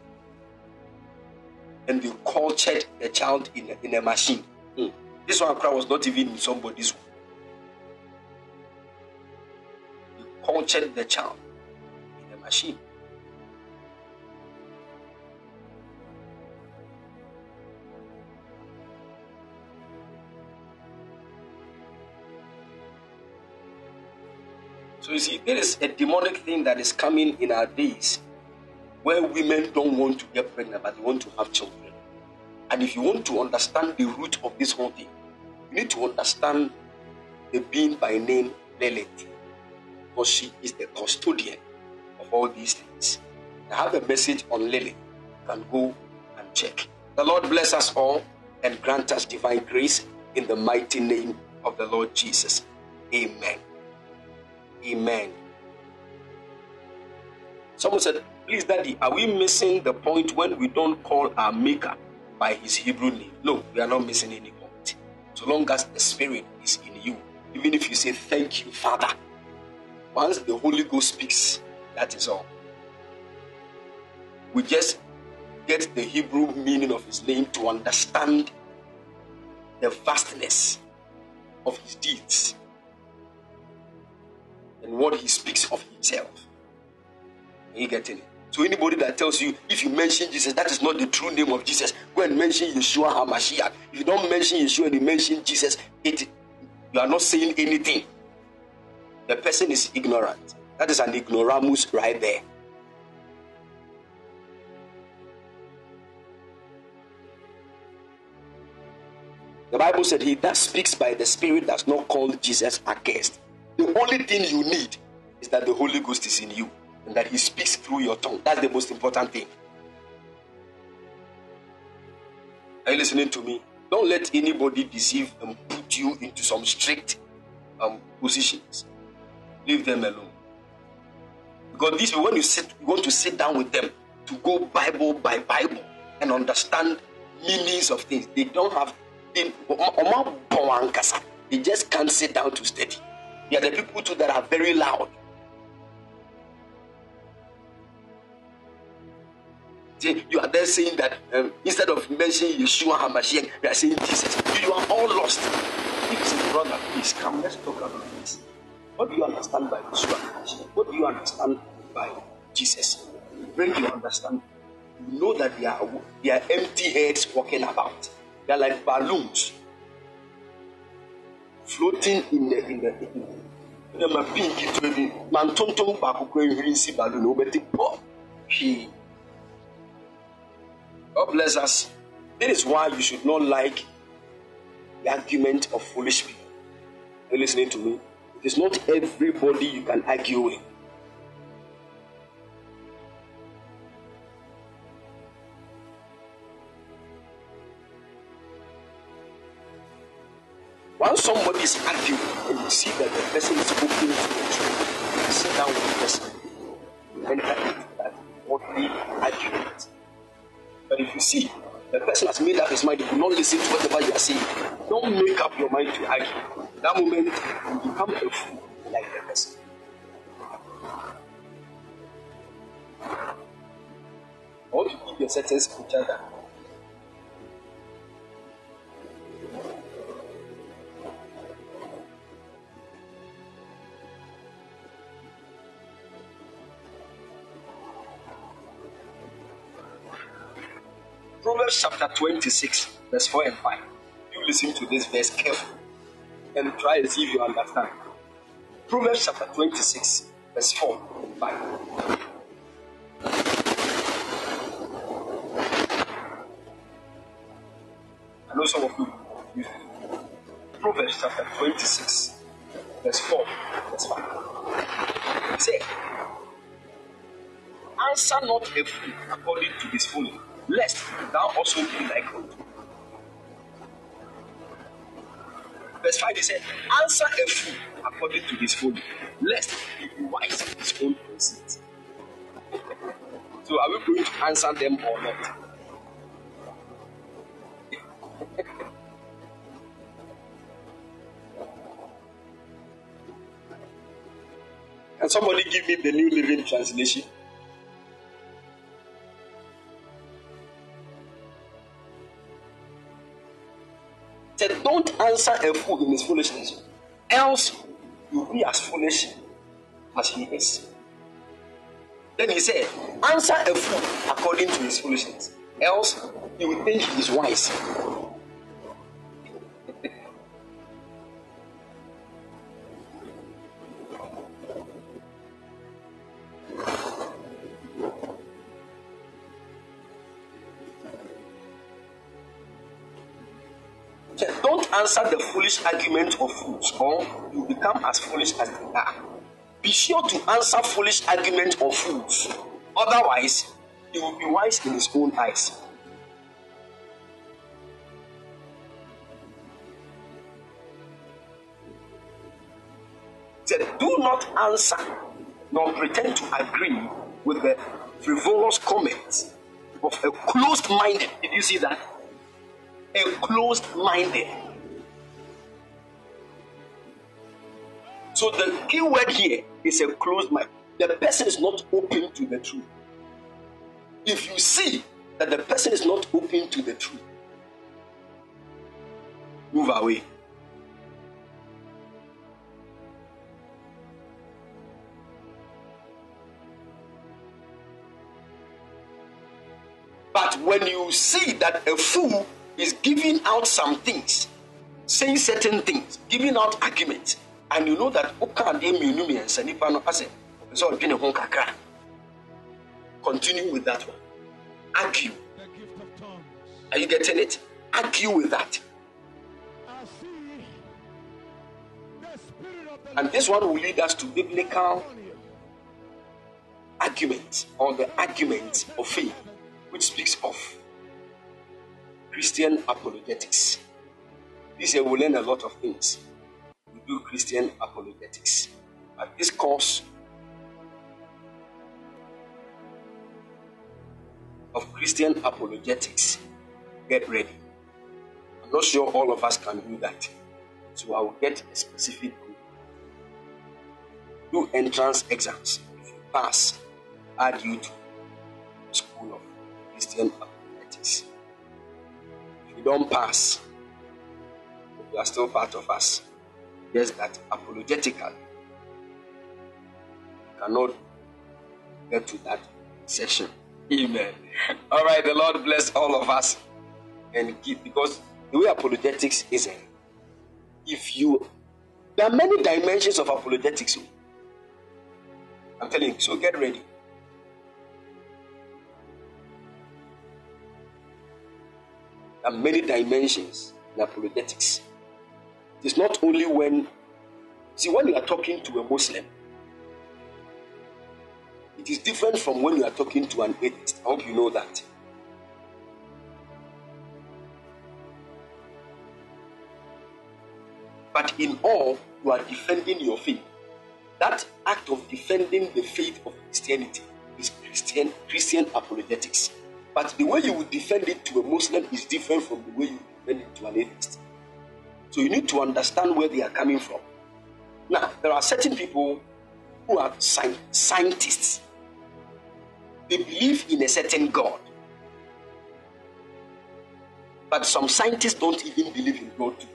[SPEAKER 2] And they cultured the child in a, in a machine. Mm. This one cry was not even in somebody's womb. They cultured the child a. So you see, there is a demonic thing that is coming in our days where women don't want to get pregnant, but they want to have children. And if you want to understand the root of this whole thing, you need to understand the being by name Lilith, because she is the custodian all these things. I have a message on Lily. You can go and check. The Lord bless us all and grant us divine grace in the mighty name of the Lord Jesus. Amen. Amen. Someone said, Please, Daddy, are we missing the point when we don't call our Maker by his Hebrew name? No, we are not missing any point. So long as the Spirit is in you, even if you say, Thank you, Father, once the Holy Ghost speaks, that is all. We just get the Hebrew meaning of his name to understand the vastness of his deeds and what he speaks of himself. Are you getting it? So anybody that tells you if you mention Jesus, that is not the true name of Jesus. Go and mention Yeshua HaMashiach. If you don't mention Yeshua and you mention Jesus, it you are not saying anything. The person is ignorant. That is an ignoramus right there. The Bible said, He that speaks by the Spirit does not call Jesus accursed. The only thing you need is that the Holy Ghost is in you and that He speaks through your tongue. That's the most important thing. Are you listening to me? Don't let anybody deceive and put you into some strict um, positions. Leave them alone. Because these when you sit, you want to sit down with them to go Bible by Bible and understand meanings of things. They don't have they, they just can't sit down to study. They are the people too that are very loud. You are then saying that um, instead of mentioning Yeshua HaMashiach, you are saying Jesus. You are all lost. Please, brother, please come. Let's talk about this. What do you understand by Yeshua HaMashiach? What do you understand by Jesus? When you understand, you know that they are, they are empty heads walking about. They are like balloons floating in the in the in the ma pink ketewa bi ma ntontom baako kura nhwiri nsi balloon na wobɛte pɔ hwee God bless us. That is why you should not like the argument of foolish people. Are you listening to me? It is not everybody you can argue with. Once somebody is arguing and you see that the person is open to the truth, sit down with the person and that that godly argument. But if you see the person has made up his mind, he will not listen to whatever you are saying. Don't make up your mind to argue. That moment you become a fool like the person. I want to give you a certain scripture that Proverbs chapter 26, verse 4 and 5. You listen to this verse carefully and try and see if you understand. Proverbs chapter 26, verse 4 and 5. I know some of you use. Proverbs chapter 26, verse 4, verse 5. Say, Answer not a fool according to his folly lest thou also be like unto verse 5 he said, Answer a fool according to his folly, lest he be wise in his own conceit. So, are we going to answer them or not? Can somebody give me the New Living Translation? Said, don't answer a fool in his foolishness, else you'll be as foolish as he is. Then he said, answer a fool according to his foolishness, else he will think he is wise. Answer the foolish argument of fools, or you become as foolish as they are. Be sure to answer foolish argument of fools. Otherwise, he will be wise in his own eyes. Said, Do not answer nor pretend to agree with the frivolous comments of a closed minded. Did you see that? A closed minded. So the key word here is a closed mind. The person is not open to the truth. If you see that the person is not open to the truth, move away. But when you see that a fool is giving out some things, saying certain things, giving out arguments, and you know that okay, they mmienu mmiɛnsa nipa no asɛ sɛ ɔdwene ho kakra. Continue with that one. Argue. Are you getting it? Argue with that. And this one will lead us to biblical argument or the argument of faith which speaks of Christian apologetics. This year we'll learn a lot of things. Do Christian apologetics. At this course of Christian apologetics, get ready. I'm not sure all of us can do that. So I will get a specific group. Do entrance exams. If you pass, add you to School of Christian Apologetics. If you don't pass, you are still part of us. Just that apologetically, cannot get to that session. Amen. All right, the Lord bless all of us and keep because the way apologetics is, eh, if you there are many dimensions of apologetics. I'm telling you, so get ready. There are many dimensions in apologetics. It is not only when, see, when you are talking to a Muslim, it is different from when you are talking to an atheist. I hope you know that. But in all, you are defending your faith. That act of defending the faith of Christianity is Christian Christian apologetics. But the way you would defend it to a Muslim is different from the way you defend it to an atheist. So you need to understand where they are coming from. Now, there are certain people who are sci- scientists. They believe in a certain God. But some scientists don't even believe in God too.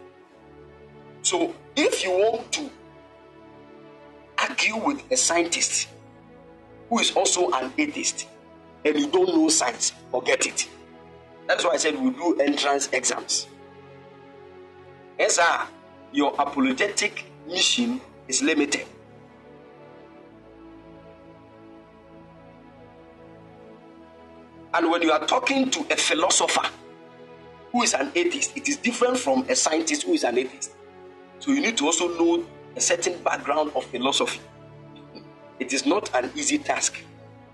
[SPEAKER 2] So if you want to argue with a scientist who is also an atheist and you don't know science, forget it. That's why I said we do entrance exams. Yes. Your apologetic mission is limited. And when you are talking to a philosopher who is an atheist, it is different from a scientist who is an atheist. So you need to also know a certain background of philosophy. It is not an easy task,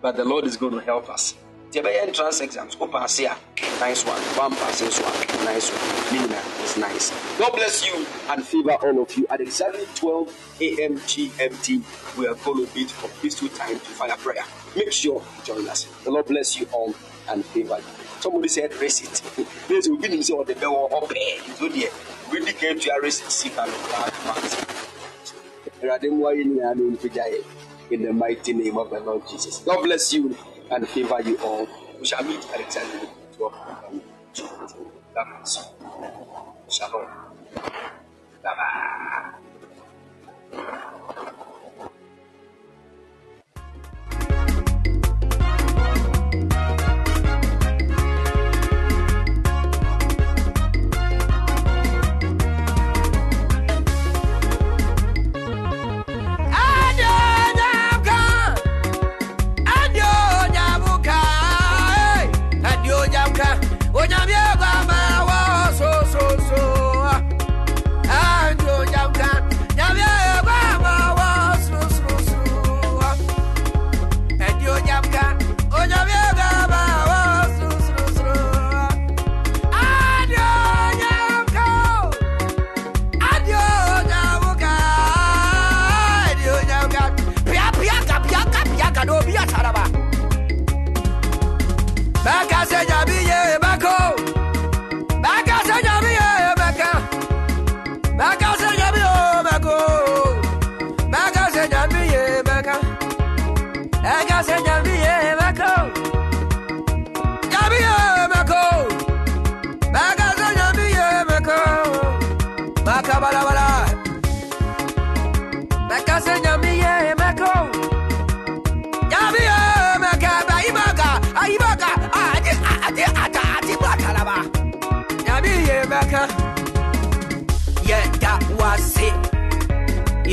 [SPEAKER 2] but the Lord is going to help us. Tie bɛyɛ entrance exams wo paase a nice one one pass nso a nice one ne nyinaa is nice. God bless you and favor all of you. At exactly 12 a.m gmt we are going to meet for peaceful time to fire prayer. Make sure you join us. The lord bless you all and favor you. Somebody said receipt please <laughs> we begin to say what the bell or pay so dear we declare to your receipt seek and black month awurade mmoa yɛ nyinaa na ɔmpagya yɛ in the mighty name of the Lord Jesus. God bless you and favor you all. We shall meet at 12. God bless you. Shalom. Bye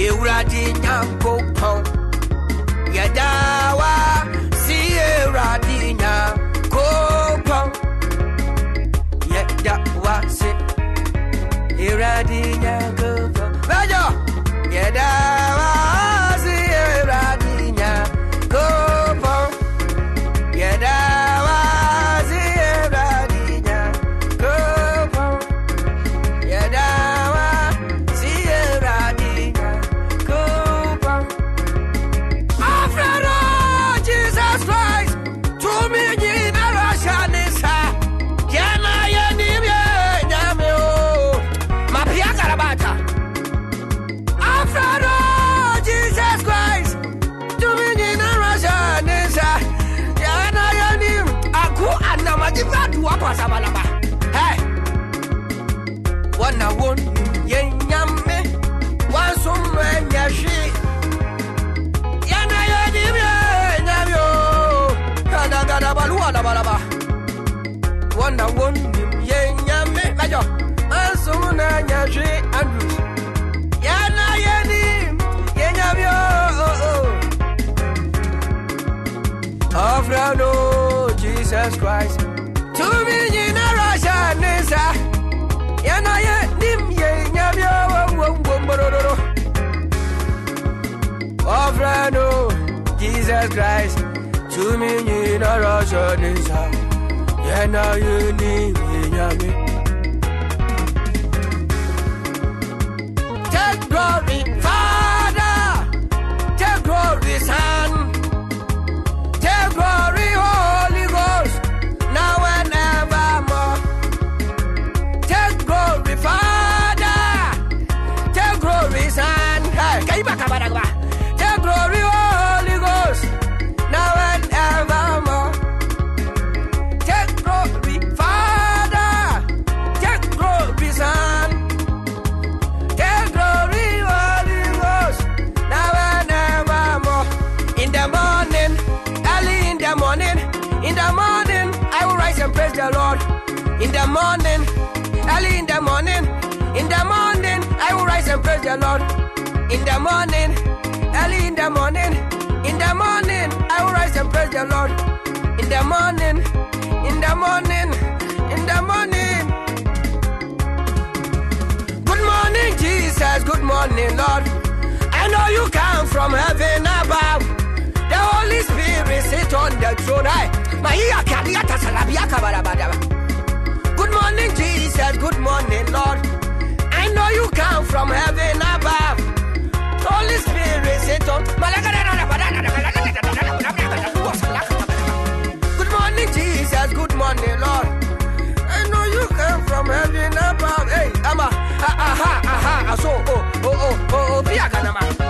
[SPEAKER 1] ewurade nyankopɔn yɛda wa si ewurade nyankopɔn yɛda wase ewurade nyankopɔn christ. Tumi nyinara hyɛ ne nsa yɛna yɛnim yɛ nyame Take rise the Lord. In the morning, early in the morning, in the morning, I will rise and praise the Lord. In the morning, in the morning, in the morning. Good morning, Jesus. Good morning, Lord. I know you come from heaven above. The Holy Spirit sit on the throne. Good morning, Jesus. Good morning, Lord. I know you come from heaven above. Holy Spirit sit on. Good morning, Jesus. Good morning, Lord. I know you come from heaven above. Hey, Ama, ah, aha, aha, ah, so, oh, oh, oh, oh, oh, Pia Kanama.